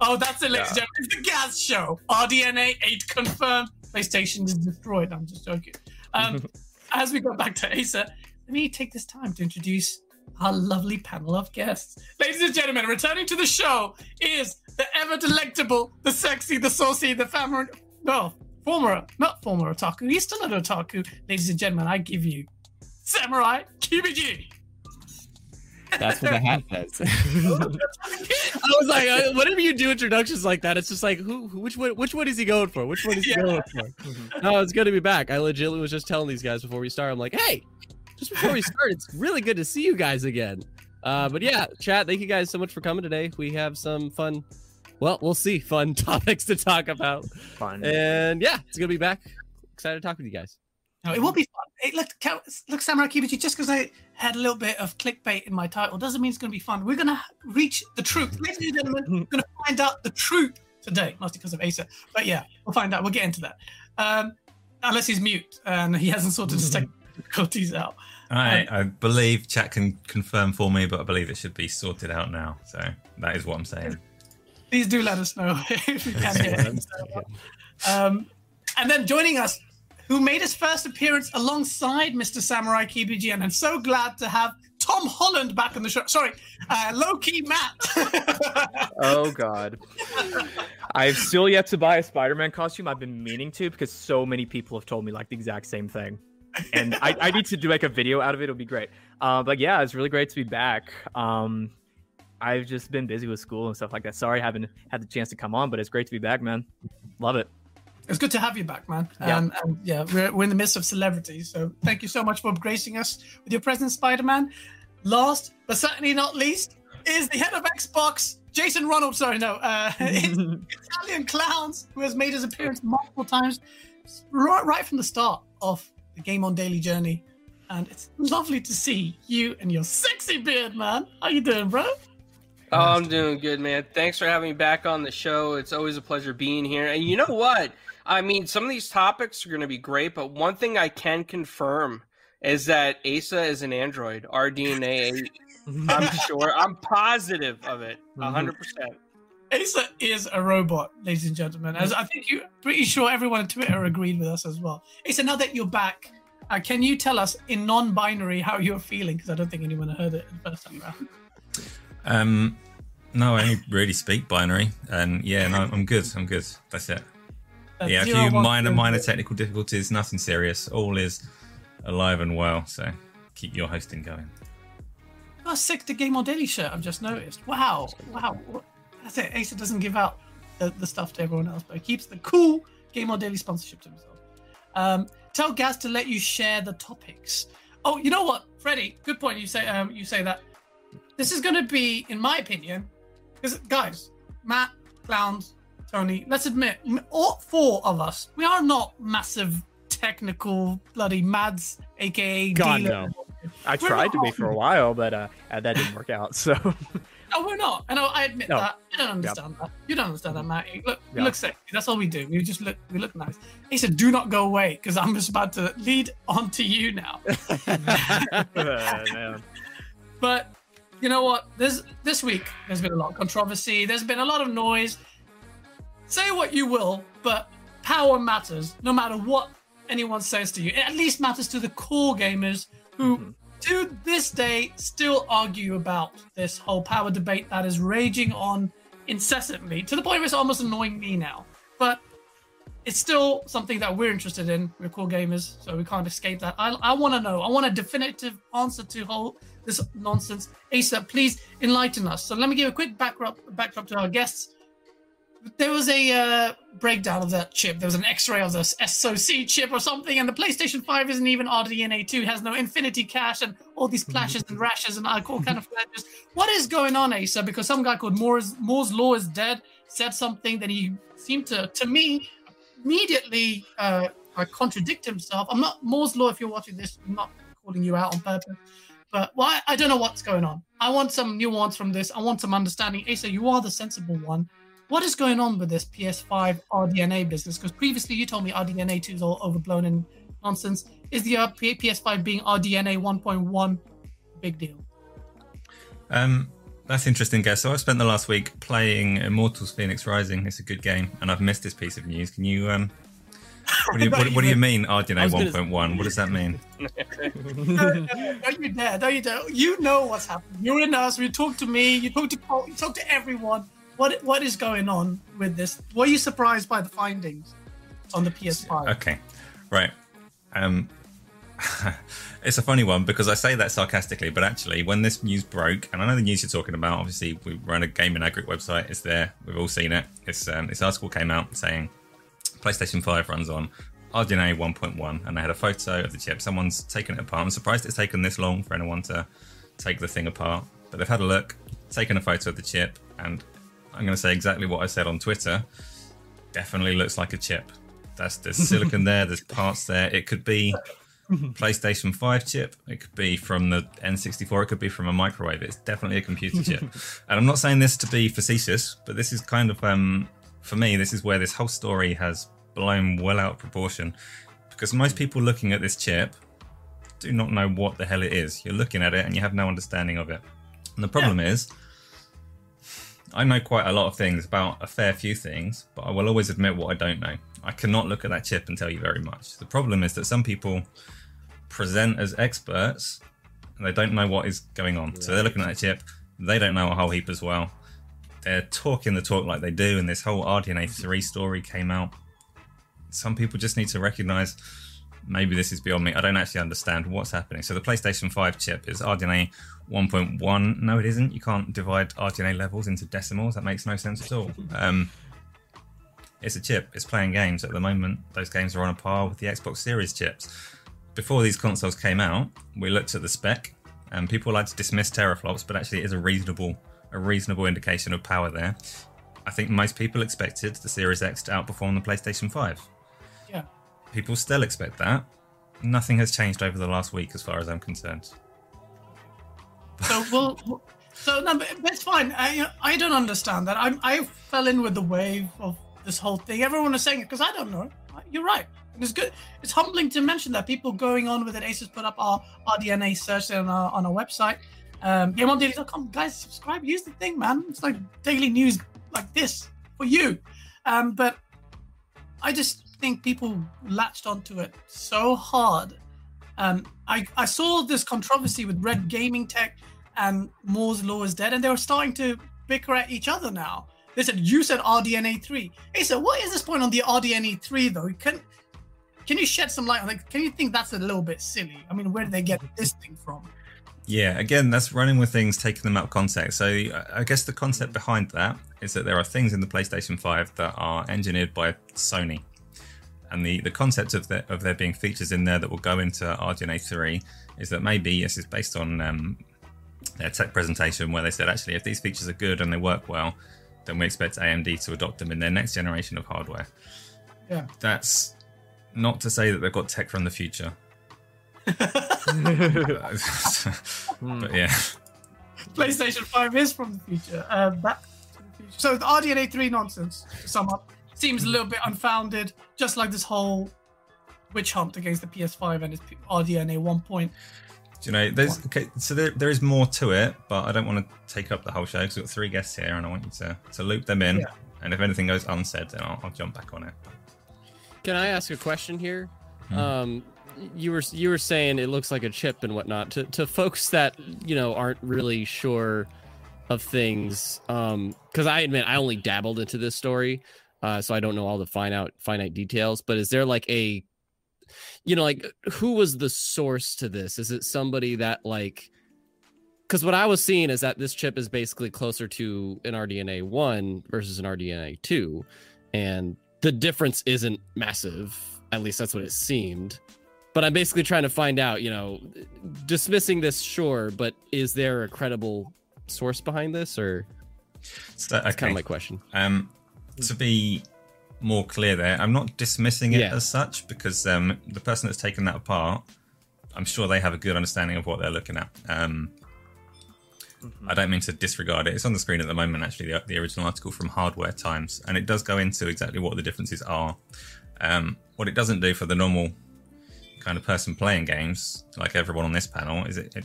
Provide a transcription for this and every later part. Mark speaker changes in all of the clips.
Speaker 1: Oh, that's it, ladies and gentlemen. It's the Gaz Show. RDNA 8 confirmed. PlayStation is destroyed. I'm just joking. Um, as we go back to Asa, let me take this time to introduce our lovely panel of guests. Ladies and gentlemen, returning to the show is the ever delectable, the sexy, the saucy, the family. No, former, not former otaku. He's still an otaku. Ladies and gentlemen, I give you Samurai KBG.
Speaker 2: That's what the hat says. I was like, uh, whenever you do introductions like that, it's just like, who, who which one, which one is he going for? Which one is he
Speaker 1: Yeah.
Speaker 2: going for? no, it's good to be back. I legitimately was just telling these guys before we start. I'm like, hey, just before we start, it's really good to see you guys again. Uh, but yeah, chat. Thank you guys so much for coming today. We have some fun. Well, we'll see. Fun topics to talk about.
Speaker 3: Fun.
Speaker 2: And yeah, it's gonna be back. Excited to talk with you guys.
Speaker 1: No, it will be fun. Hey, look, look, Samurai Kibichi, just because I had a little bit of clickbait in my title doesn't mean it's going to be fun. We're going to reach the truth. Ladies and gentlemen, we're going to find out the truth today, mostly because of Asa. But yeah, we'll find out. We'll get into that. Um, unless he's mute and he hasn't sorted his technical difficulties out.
Speaker 4: I, I believe chat can confirm for me, but I believe it should be sorted out now. So that is what I'm saying.
Speaker 1: Please do let us know if you can get it. Um, and then joining us, who made his first appearance alongside Mr. Samurai Kibiji, and I'm so glad to have Tom Holland back on the show. Sorry, uh, low key Matt.
Speaker 3: oh god. I've still yet to buy a Spider-Man costume. I've been meaning to because so many people have told me like the exact same thing. And I, I need to do like a video out of it. It'll be great. Uh, but yeah, it's really great to be back. Um, I've just been busy with school and stuff like that. Sorry I haven't had the chance to come on, but it's great to be back, man. Love it.
Speaker 1: It's good to have you back, man.
Speaker 3: Yeah.
Speaker 1: Um, and yeah, we're, we're in the midst of celebrities, so thank you so much for gracing us with your presence, Spider-Man. Last but certainly not least is the head of Xbox, Jason Ronald. Sorry, no, uh, it's Italian Clowns, who has made his appearance multiple times, right, right from the start of the Game on Daily journey. And it's lovely to see you and your sexy beard, man. How you doing, bro?
Speaker 5: Oh, I'm doing good, man. Thanks for having me back on the show. It's always a pleasure being here. And you know what? I mean, some of these topics are going to be great, but one thing I can confirm is that Asa is an android. RDNA, I'm sure. I'm positive of it. 100%.
Speaker 1: Asa is a robot, ladies and gentlemen. As I think you're pretty sure everyone on Twitter agreed with us as well. Asa, now that you're back, uh, can you tell us in non-binary how you're feeling? Because I don't think anyone heard it the first time around.
Speaker 4: Um, no, I only really speak binary, and yeah, no, I'm good. I'm good. That's it.
Speaker 1: That's
Speaker 4: yeah, a few minor, minor technical difficulties, nothing serious. All is alive and well. So keep your hosting going.
Speaker 1: Got sick the Game on Daily shirt. I've just noticed. Wow, wow. That's it. Asa doesn't give out the, the stuff to everyone else, but he keeps the cool Game on Daily sponsorship to himself. Um, tell Gaz to let you share the topics. Oh, you know what, Freddie? Good point. You say um, you say that. This is going to be, in my opinion, because guys, Matt, Clowns, Tony. Let's admit, all four of us, we are not massive technical bloody mads, aka
Speaker 3: God
Speaker 1: dealer.
Speaker 3: no. I
Speaker 1: We're
Speaker 3: tried to be for a while, but uh, uh, that didn't work out. So
Speaker 1: No, we're not. And I I admit
Speaker 3: No.
Speaker 1: that. You don't understand that. You don't understand that, Matt. You Look,
Speaker 3: Yeah.
Speaker 1: look sexy. That's all we do. We just look. We look nice. He said, "Do not go away," because I'm just about to lead on to you now.
Speaker 3: man.
Speaker 1: But you know what? This this week there's been a lot of controversy. There's been a lot of noise. Say what you will, but power matters. No matter what anyone says to you, it at least matters to the core gamers who, mm-hmm. to this day, still argue about this whole power debate that is raging on incessantly to the point where it's almost annoying me now. But it's still something that we're interested in. We're core gamers, so we can't escape that. I, I want to know. I want a definitive answer to whole this nonsense. Asa, please enlighten us. So let me give a quick backdrop backdrop to our guests. There was a uh, breakdown of that chip. There was an X-ray of this SoC chip or something, and the PlayStation 5 isn't even RDNA 2. Has no Infinity Cache and all these clashes and rashes and all kind of flashes. What is going on, Asa? Because some guy called Moore's Moore's Law is dead said something that he seemed to, to me, immediately uh, contradict himself. I'm not Moore's Law. If you're watching this, I'm not calling you out on purpose. But well, I, I don't know what's going on. I want some nuance from this. I want some understanding. Asa, you are the sensible one. What is going on with this PS5 RDNA business? Because previously you told me RDNA 2 is all overblown and nonsense. Is the uh, PS5 being RDNA 1.1 big deal?
Speaker 4: Um, That's interesting, guys. So I've spent the last week playing Immortals: Fenyx Rising. It's a good game, and I've missed this piece of news. Can you um? What do you, what, what do you mean, RDNA
Speaker 2: I gonna-
Speaker 4: 1.1? What does that mean?
Speaker 1: don't you dare! Don't you dare! You know what's happening. You're in us. You talk to me. You talk to Paul. You talk to everyone. What what is going on with this? Were you surprised by the findings on the PS5?
Speaker 4: Okay, right. Um, it's a funny one because I say that sarcastically, but actually, when this news broke, and I know the news you're talking about, obviously, we run a gaming agric website. It's there. We've all seen it. This um, this article came out saying PlayStation 5 runs on RDNA 1.1, and they had a photo of the chip. Someone's taken it apart. I'm surprised it's taken this long for anyone to take the thing apart, but they've had a look, taken a photo of the chip, and I'm going to say exactly what I said on Twitter. Definitely looks like a chip. That's there's silicon there. There's parts there. It could be PlayStation 5 chip. It could be from the N64. It could be from a microwave. It's definitely a computer chip. and I'm not saying this to be facetious, but this is kind of um for me. This is where this whole story has blown well out of proportion because most people looking at this chip do not know what the hell it is. You're looking at it and you have no understanding of it. And the problem is. I know quite a lot of things about a fair few things, but I will always admit what I don't know. I cannot look at that chip and tell you very much. The problem is that some people present as experts and they don't know what is going on. So they're looking at that chip, they don't know a whole heap as well. They're talking the talk like they do, and this whole RDNA 3 story came out. Some people just need to recognize maybe this is beyond me. I don't actually understand what's happening. So the PlayStation 5 chip is RDNA 1.1. No, it isn't. You can't divide RDNA levels into decimals. That makes no sense at all. Um, it's a chip. It's playing games at the moment. Those games are on a par with the Xbox Series chips. Before these consoles came out, we looked at the spec, and people like to dismiss teraflops, but actually, it is a reasonable, a reasonable indication of power there. I think most people expected the Series X to outperform the PlayStation 5
Speaker 1: Yeah.
Speaker 4: People still expect that. Nothing has changed over the last week, as far as I'm concerned.
Speaker 1: So we'll. So no, but it's fine. I I don't understand that. I I fell in with the wave of this whole thing. Everyone is saying it because I don't know. You're right. And It's good. It's humbling to mention that people going on with it. Aces put up our our DNA search on our on our website. Um, GameOnDaily.com. Guys, subscribe. Use the thing, man. It's like daily news like this for you. Um, but I just think people latched onto it so hard. Um, I, I saw this controversy with Red Gaming Tech and Moore's Law is dead, and they were starting to bicker at each other now. They said, You said RDNA 3. Hey, so what is this point on the RDNA 3 though? Can can you shed some light on it? Can you think that's a little bit silly? I mean, where did they get this thing from?
Speaker 4: Yeah, again, that's running with things, taking them out of context. So I guess the concept behind that is that there are things in the PlayStation 5 that are engineered by Sony. And the, the concept of, the, of there being features in there that will go into RDNA 3 is that maybe this is based on um, their tech presentation where they said, actually, if these features are good and they work well, then we expect AMD to adopt them in their next generation of hardware.
Speaker 1: Yeah.
Speaker 4: That's not to say that they've got tech from the future. but yeah.
Speaker 1: PlayStation 5 is from the future. Uh, back to the future. So the RDNA 3 nonsense, to sum up, seems a little bit unfounded, just like this whole witch hunt against the PS5 and its RDNA 1 point.
Speaker 4: Do you know, there's okay, so there, there is more to it, but I don't want to take up the whole show because we've got three guests here and I want you to, to loop them in.
Speaker 1: Yeah.
Speaker 4: And if anything goes unsaid, then I'll, I'll jump back on it.
Speaker 2: Can I ask a question here? Um, you were you were saying it looks like a chip and whatnot to to folks that you know aren't really sure of things. Um, because I admit I only dabbled into this story, uh, so I don't know all the fine out finite details. But is there like a, you know, like who was the source to this? Is it somebody that like? Because what I was seeing is that this chip is basically closer to an RDNA one versus an RDNA two, and the difference isn't massive. At least that's what it seemed. But I'm basically trying to find out, you know, dismissing this, sure, but is there a credible source behind this, or
Speaker 4: So that,
Speaker 2: that's kind of my question.
Speaker 4: Um, to be more clear there, I'm not dismissing it
Speaker 2: Yeah.
Speaker 4: as such because um, the person that's taken that apart, I'm sure they have a good understanding of what they're looking at. Um, I don't mean to disregard it. It's on the screen at the moment, actually, the, the original article from Hardware Times, and it does go into exactly what the differences are. Um, what it doesn't do for the normal kind of person playing games, like everyone on this panel, is it, it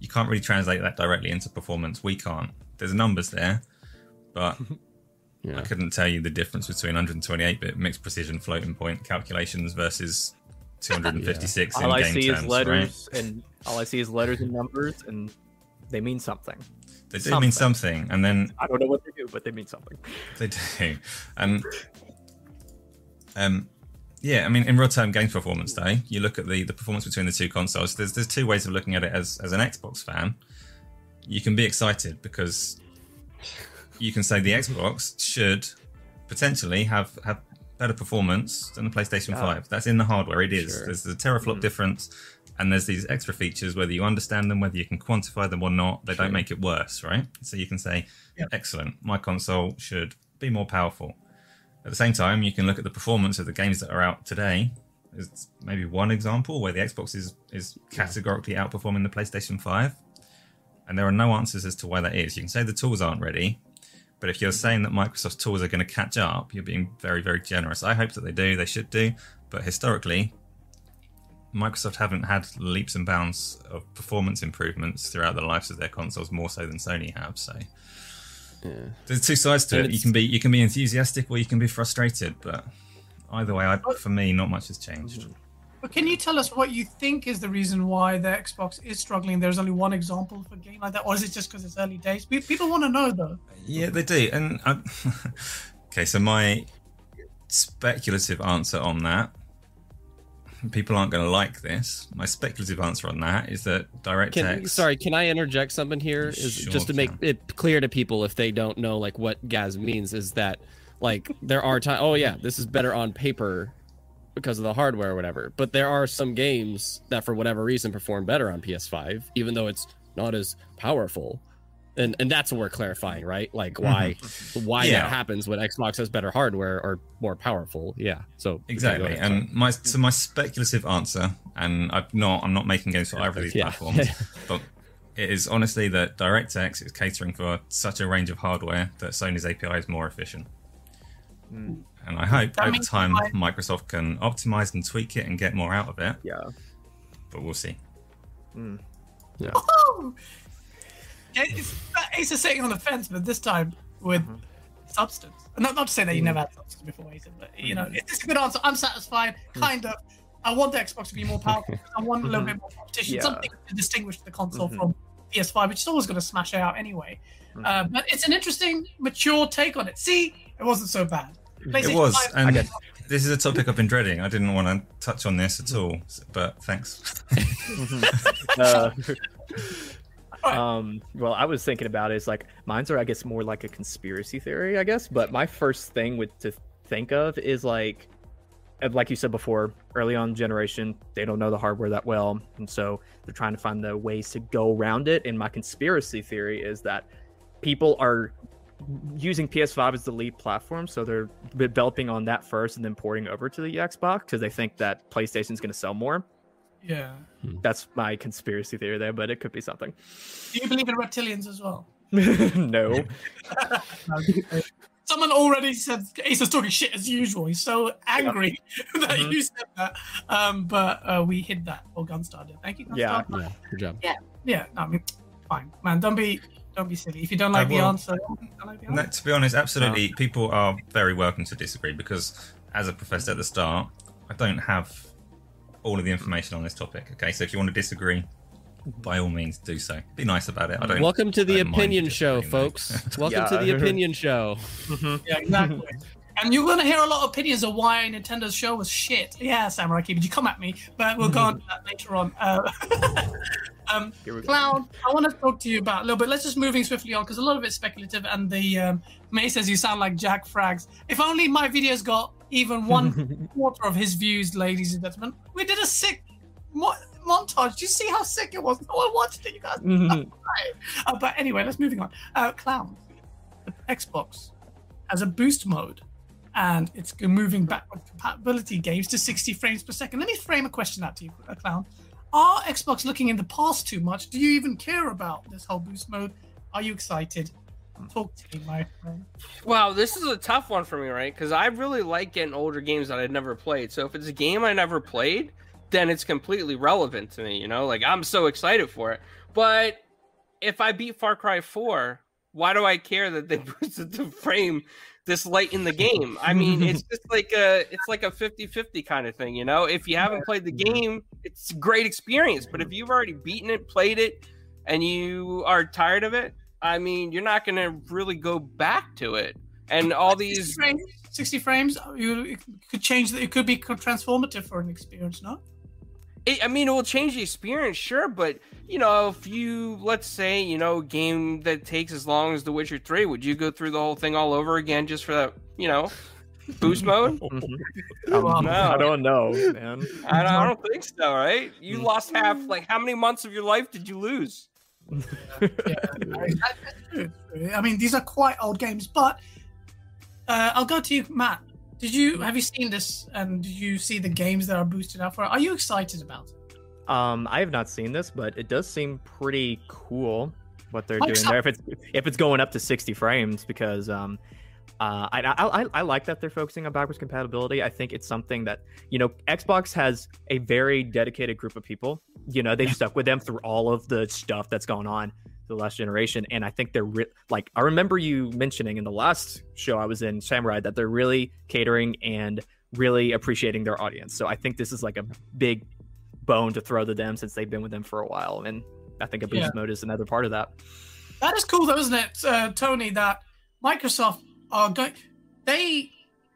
Speaker 4: you can't really translate that directly into performance. We can't. There's numbers there, but
Speaker 2: Yeah.
Speaker 4: I couldn't tell you the difference between 128-bit mixed precision floating point calculations versus 256
Speaker 3: all
Speaker 4: in
Speaker 3: I
Speaker 4: game
Speaker 3: see
Speaker 4: terms,
Speaker 3: is
Speaker 4: right?
Speaker 3: letters, and all I see is letters and numbers, and they mean something.
Speaker 4: They do mean something, and then
Speaker 3: I don't know what they do, but they mean something.
Speaker 4: They do. And um yeah, I mean in real time games performance though, you look at the, the performance between the two consoles, there's there's two ways of looking at it as, as an Xbox fan. You can be excited because you can say the Xbox should potentially have have better performance than the PlayStation
Speaker 3: Yeah.
Speaker 4: 5. That's in the hardware, it is.
Speaker 2: Sure.
Speaker 4: There's the teraflop
Speaker 3: Mhm.
Speaker 4: difference and there's these extra features whether you understand them whether you can quantify them or not they
Speaker 2: Sure.
Speaker 4: don't make it worse right so you can say
Speaker 1: Yeah.
Speaker 4: excellent my console should be more powerful at the same time you can look at the performance of the games that are out today as maybe one example where the xbox is is categorically outperforming the playstation 5 and there are no answers as to why that is you can say the tools aren't ready but if you're saying that microsoft's tools are going to catch up you're being very very generous i hope that they do they should do but historically Microsoft haven't had leaps and bounds of performance improvements throughout the lives of their consoles more so than Sony have. So
Speaker 2: Yeah.
Speaker 4: there's two sides to
Speaker 2: And
Speaker 4: it. You can be you can be enthusiastic or you can be frustrated, but either way, I, for me, not much has changed. Mm-hmm.
Speaker 1: But can you tell us what you think is the reason why the Xbox is struggling? There's only one example for a game like that, or is it just because it's early days? People want to know though.
Speaker 4: Yeah, they do. And I, okay, so my speculative answer on that. People aren't going to like this. My speculative answer on that is that DirectX.
Speaker 2: Can, sorry, can I interject something here? Is
Speaker 4: Sure
Speaker 2: just to make
Speaker 4: can.
Speaker 2: it clear to people if they don't know like what Gaz means is that like there are times. Oh yeah, this is better on paper because of the hardware or whatever. But there are some games that for whatever reason perform better on PS5, even though it's not as powerful. And and that's what we're clarifying, right? Like why why
Speaker 4: Mm-hmm. Yeah.
Speaker 2: that happens when Xbox has better hardware or more powerful. Yeah. So
Speaker 4: Exactly,
Speaker 2: ahead,
Speaker 4: and my so my speculative answer, and I'm not I'm not making games for either of these
Speaker 2: Yeah.
Speaker 4: platforms, but it is honestly that DirectX is catering for such a range of hardware that Sony's API is more efficient.
Speaker 3: Mm.
Speaker 4: And I hope
Speaker 1: That
Speaker 4: over time
Speaker 1: I-
Speaker 4: Microsoft can optimize and tweak it and get more out of it,
Speaker 3: Yeah.
Speaker 4: but we'll see.
Speaker 3: Mm.
Speaker 1: Woohoo! Yeah, it's, Ace is sitting on the fence, but this time with
Speaker 3: Mhm.
Speaker 1: substance. Not, not to say that you never had substance before, Ace, but you know, it's a good answer. I'm satisfied, kind of. I want the Xbox to be more powerful. I want a little bit more competition,
Speaker 3: Yeah.
Speaker 1: something to distinguish the console
Speaker 3: Mhm.
Speaker 1: from PS5, which is always going to smash it out anyway.
Speaker 3: Mhm.
Speaker 1: Uh, but it's an interesting, mature take on it. See, it wasn't so bad.
Speaker 4: It was,
Speaker 1: 5
Speaker 4: and this is a topic I've been dreading. I didn't want to touch on this at all, but thanks.
Speaker 3: Uh, um, well, I was thinking about it is like mine's are I guess more like a conspiracy theory, I guess. But my first thing with to think of is like, like you said before, early on generation, they don't know the hardware that well, and so they're trying to find the ways to go around it. And my conspiracy theory is that people are using PS5 as the lead platform, so they're developing on that first and then porting over to the Xbox because they think that PlayStation's going to sell more.
Speaker 1: Yeah.
Speaker 3: That's my conspiracy theory there, but it could be something.
Speaker 1: Do you believe in reptilians as well?
Speaker 3: no.
Speaker 1: Someone already said Ace is talking shit as usual. He's so angry that
Speaker 3: Mhm.
Speaker 1: you said that. Um, but uh, we hid that. Or Gunstar did. Thank you, Gunstar.
Speaker 3: Yeah.
Speaker 2: Yeah, good job.
Speaker 1: Yeah. No, I mean, fine, man. Don't be, don't be silly. If you don't like uh,
Speaker 4: the
Speaker 1: answer, don't like the
Speaker 4: No, to be honest, absolutely, ah. people are very welcome to disagree because, as I professed at the start, I don't have all of the information on this topic. Okay, so if you want to disagree, mm-hmm. by all means, do so. Be nice about it. I don't.
Speaker 2: Welcome to the
Speaker 4: I don't mind
Speaker 2: opinion show, folks. Welcome to the opinion show.
Speaker 1: Yeah, exactly. and you're gonna hear a lot of opinions of why Nintendo's show was shit. Yeah, Samurai Keeper, you come at me, but we'll go on to that later on. Uh, um. Cloud, I want to talk to you about a little bit. Let's just moving swiftly on because a lot of it's speculative. And the um, May says you sound like Jack Frags. If only my videos got even one quarter of his views, ladies and gentlemen. We did a sick mo- montage. Do you see how sick it was? No one watched it, you guys.
Speaker 3: Mhm.
Speaker 1: Uh, but anyway, let's moving on. Uh, Clown, Xbox has a boost mode, and it's moving backward compatibility games to 60 frames per second. Let me frame a question out to you, Clown. Are Xbox looking in the past too much? Do you even care about this whole boost mode? Are you excited? Talk to me, my friend.
Speaker 5: Wow, this is a tough one for me, right? Because I really like getting older games that I'd never played. So if it's a game I never played, then it's completely relevant to me. You know, like I'm so excited for it. But if I beat Far Cry 4, why do I care that they boosted the frame this late in the game? I mean, it's just like a it's like a 50-50 kind of thing, you know? If you haven't played the game, it's a great experience, but if you've already beaten it, played it, and you are tired of it, I mean, you're not going to really go back to it. And all
Speaker 1: 60
Speaker 5: these
Speaker 1: frames, 60 frames you could change the, it could be transformative for an experience no
Speaker 5: it, I mean, it will change the experience, sure, but you know, if you let's say you know, game that takes as long as The Witcher Three, would you go through the whole thing all over again just for that, you know, boost mode?
Speaker 3: Um,
Speaker 5: no.
Speaker 3: I don't know, man.
Speaker 5: I don't, I don't think so, right? You
Speaker 3: Mm.
Speaker 5: lost half. Like, how many months of your life did you lose?
Speaker 1: yeah I- i mean these are quite old games but uh, i'll go to you matt did you have you seen this and do you see the games that are boosted out for it are you excited about it
Speaker 3: Um, I have not seen this, but it does seem pretty cool what they're
Speaker 1: Like
Speaker 3: doing there. If it's if it's going up to 60 frames, because um, uh, I, I I I like that they're focusing on backwards compatibility. I think it's something that you know Xbox has a very dedicated group of people. You know, they've stuck with them through all of the stuff that's gone on the last generation, and I think they're re- like I remember you mentioning in the last show I was in Samurai that they're really catering and really appreciating their audience. So I think this is like a big bone to throw to them since they've been with them for a while. And I think a boost
Speaker 1: Yeah.
Speaker 3: mode is another part of that.
Speaker 1: that is cool though isn't it uh, tony that microsoft are going they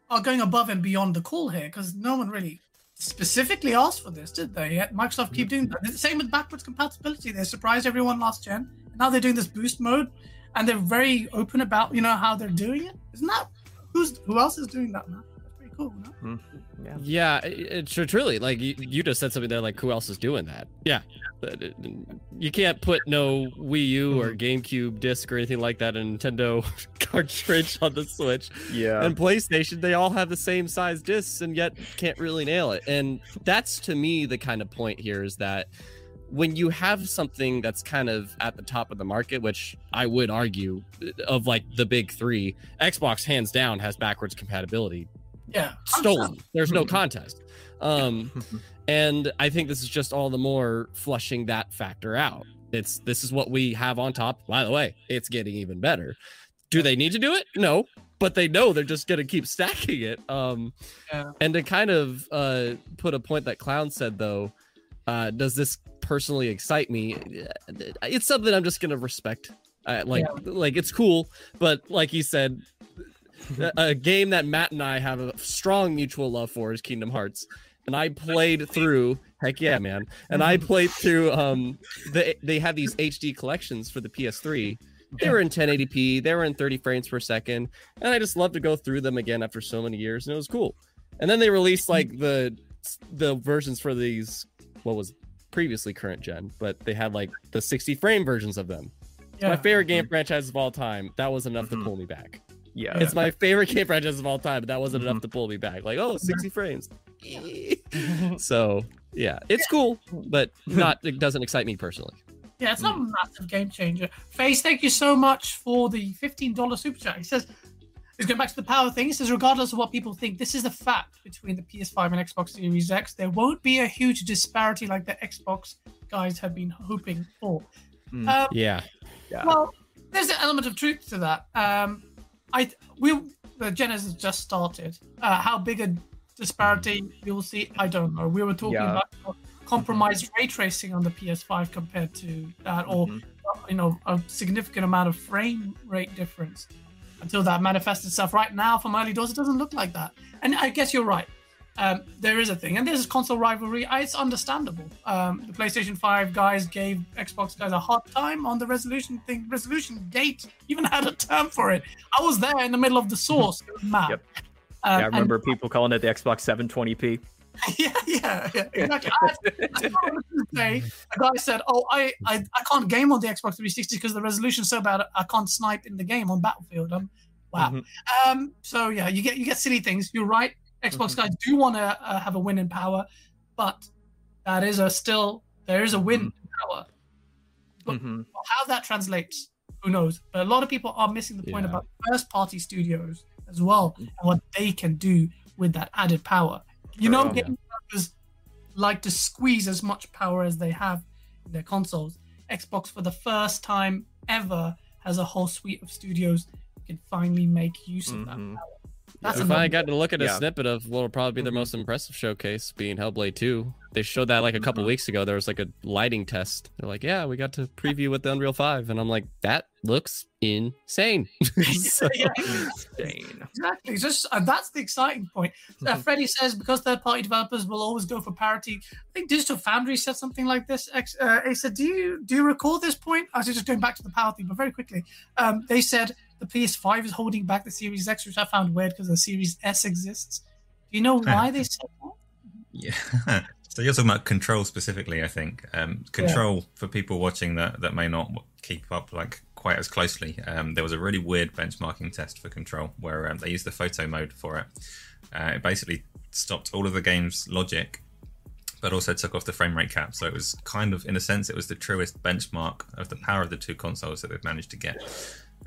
Speaker 1: are going above and beyond the call here because no one really specifically asked for this did they Yet microsoft keep doing that the same with backwards compatibility they surprised everyone last gen now they're doing this boost mode and they're very open about you know how they're doing it isn't that who's who else is doing that now that's pretty cool no?
Speaker 3: Yeah.
Speaker 2: Yeah, it, it, truly. Like you, you just said something there. Like who else is doing that? Yeah, uh, you can't put no Wii U or GameCube disc or anything like that in Nintendo cartridge on the Switch.
Speaker 3: Yeah.
Speaker 2: and PlayStation, they all have the same size discs and yet can't really nail it. And that's to me the kind of point here is that when you have something that's kind of at the top of the market, which I would argue of like the big three, Xbox hands down has backwards compatibility
Speaker 1: yeah
Speaker 2: stolen. There's no contest. Um, and I think this is just all the more flushing that factor out. It's this is what we have on top. By the way, it's getting even better. Do they need to do it? No, but they know they're just gonna keep stacking it. Um,
Speaker 1: Yeah.
Speaker 2: and to kind of uh, put a point that Clown said though, uh, does this personally excite me? It's something I'm just gonna respect. Uh, like, like it's cool, but like you said, a- game that Matt and I have a strong mutual love for is Kingdom Hearts. And I played through, heck yeah, man. And I played through um the they have these HD collections for the PS3. They were in 1080p, they were in 30 frames per second, and I just love to go through them again after so many years, and it was cool. And then they released like the the versions for these what was previously current gen, but they had like the 60 frame versions of them. It's my favorite game mm-hmm. franchise of all time. That was enough
Speaker 3: Mhm.
Speaker 2: to mm-hmm. pull me back.
Speaker 3: yeah.
Speaker 2: It's my favorite game franchise of all time, but that wasn't enough mm-hmm. to pull me back. Like, oh, 60 frames. so yeah, it's cool, but not it doesn't excite me personally.
Speaker 1: Yeah, it's not mm. a massive game changer. Face, thank you so much for the $15 super chat. He says, he's going back to the power thing. He says, regardless of what people think, this is a fact between the PS5 and Xbox Series X. There won't be a huge disparity like the Xbox guys have been hoping for.
Speaker 3: Mm.
Speaker 1: Um,
Speaker 2: Yeah.
Speaker 3: yeah.
Speaker 1: well, there's an element of truth to that. Um, I we the Genesis has just started. Uh, how big a disparity you'll see, I don't know. We were talking
Speaker 3: Yeah.
Speaker 1: about compromised ray tracing on the PS5 compared to that, or
Speaker 3: Mhm.
Speaker 1: you know, a significant amount of frame rate difference until that manifests itself. Right now, from early doors, it doesn't look like that. And I guess you're right. Um, there is a thing, and there's console rivalry. Uh, It's understandable. Um, the PlayStation 5 guys gave Xbox guys a hard time on the resolution thing. Resolution gate even had a term for it. I was there in the middle of the source. It was mad.
Speaker 3: Yep.
Speaker 1: Um,
Speaker 3: yeah, I
Speaker 1: and-
Speaker 3: remember people calling it the Xbox 720p.
Speaker 1: yeah, yeah, yeah, exactly. I, I say. A guy said, "Oh, I, I, I can't game on the Xbox 360 because the resolution's so bad. I can't snipe in the game on Battlefield." Um, wow.
Speaker 3: Mhm.
Speaker 1: Um, so yeah, you get you get silly things. You're right. Xbox
Speaker 3: Mhm.
Speaker 1: guys do want to uh, have a win in power, but that is a still there is a win in power. But-
Speaker 3: Mhm.
Speaker 1: How that translates, who knows? But a lot of people are missing the point
Speaker 2: Yeah.
Speaker 1: about first party studios as well and what they can do with that added power. You know, game developers like to squeeze as much power as they have in their consoles. Xbox for the first time ever has a whole suite of studios that can finally make use of that.
Speaker 3: Mhm.
Speaker 1: power. That's
Speaker 2: we
Speaker 1: another-
Speaker 2: finally got to look at a
Speaker 3: Yeah.
Speaker 2: snippet of what will probably be their
Speaker 3: Mhm.
Speaker 2: most impressive showcase, being Hellblade 2. They showed that like a couple weeks ago. There was like a lighting test. They're like, "Yeah, we got to preview with the Unreal 5," and I'm like, "That looks insane." So-
Speaker 1: Yeah,
Speaker 3: Insane.
Speaker 1: exactly. It's Just uh, that's the exciting point. Uh, Freddie says because third-party developers will always go for parity. I think Digital Foundry said something like this. Ex- Uh, he said, "Do you do you recall this point?" I was just going back to the power thing, but very quickly, um, they said the PS5 is holding back the Series X, which I found weird because the Series S exists. Do you know why they said that?
Speaker 4: Yeah. So you're talking about control specifically, I think. Um, control for people watching that that may not keep up like quite as closely. Um, there was a really weird benchmarking test for control where um, they used the photo mode for it. Uh, it basically stopped all of the game's logic, but also took off the frame rate cap. So it was kind of, in a sense, it was the truest benchmark of the power of the two consoles that they've managed to get.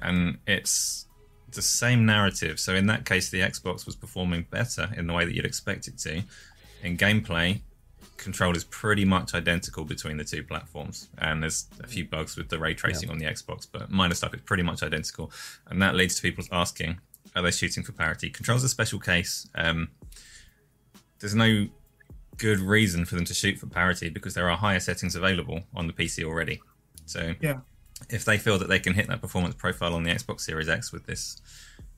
Speaker 4: And it's the same narrative. So in that case, the Xbox was performing better in the way that you'd expect it to. In gameplay, control is pretty much identical between the two platforms, and there's a few bugs with the ray tracing on the Xbox, but minor stuff is pretty much identical, and that leads to people asking, are they shooting for parity? Control's a special case. Um, there's no good reason for them to shoot for parity because there are higher settings available on the PC already. So
Speaker 1: Yeah.
Speaker 4: If they feel that they can hit that performance profile on the Xbox Series X with this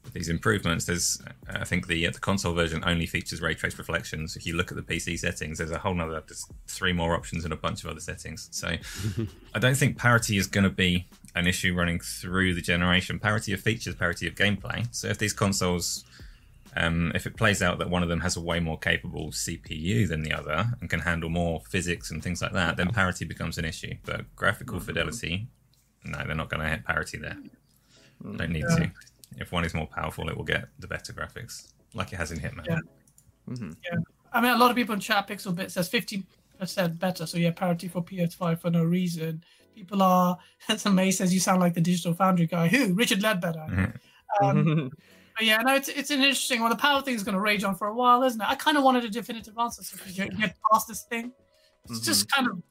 Speaker 4: with these improvements, there's I think the the console version only features ray trace reflections. If you look at the PC settings, there's a whole other there's three more options and a bunch of other settings. So I don't think parity is going to be an issue running through the generation. Parity of features, parity of gameplay. So if these consoles um, if it plays out that one of them has a way more capable CPU than the other and can handle more physics and things like that, then parity becomes an issue. But graphical fidelity, no, they're not going to hit parity there. Don't need
Speaker 1: Yeah.
Speaker 4: to. If one is more powerful, it will get the better graphics, like it has in Hitman.
Speaker 1: Yeah.
Speaker 3: Mhm.
Speaker 1: I mean, a lot of people in chat, Pixelbit says 50% better. So, yeah, parity for PS5 for no reason. People are, as May says, you sound like the Digital Foundry guy. Who? Richard Leadbetter.
Speaker 4: Mhm.
Speaker 1: Um, but yeah, no, it's, it's an interesting one. The power thing is going to rage on for a while, isn't it? I kind of wanted a definitive answer so we could get past this thing. It's just kind of it's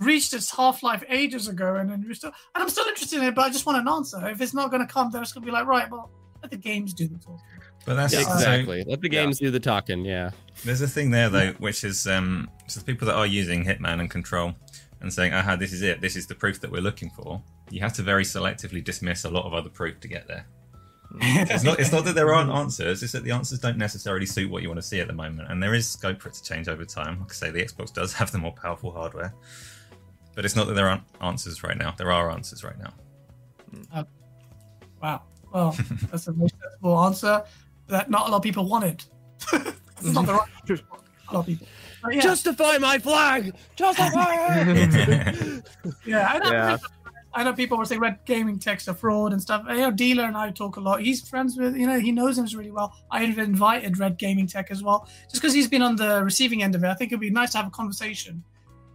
Speaker 1: reached its half life ages ago, and then we're still, and I'm still interested in it, but I just want an answer. If it's not going to come, then it's going to be like, right, well, let the games do the talking.
Speaker 4: But that's so-
Speaker 2: exactly. Let the
Speaker 3: Yeah.
Speaker 2: games do the talking. Yeah.
Speaker 4: There's a thing there though, which is um, so the people that are using Hitman and Control and saying, "Aha, this is it. This is the proof that we're looking for." You have to very selectively dismiss a lot of other proof to get there. It's not. It's not that there aren't answers. It's that the answers don't necessarily suit what you want to see at the moment, and there is scope for it to change over time. Like I say, the Xbox does have the more powerful hardware, but it's not that there aren't answers right now. There are answers right now.
Speaker 1: Uh, wow. Well, that's a very sensible answer that not a lot of people wanted. it's not the right answer a lot of people. But yeah,
Speaker 2: Justify my flag. Justify it.
Speaker 1: yeah, I know,
Speaker 3: Yeah.
Speaker 1: I know people were saying Red Gaming Tech's a fraud and stuff. You know, Dealer and I talk a lot. He's friends with, you know, he knows him really well. I have invited Red Gaming Tech as well, just because he's been on the receiving end of it. I think it'd be nice to have a conversation,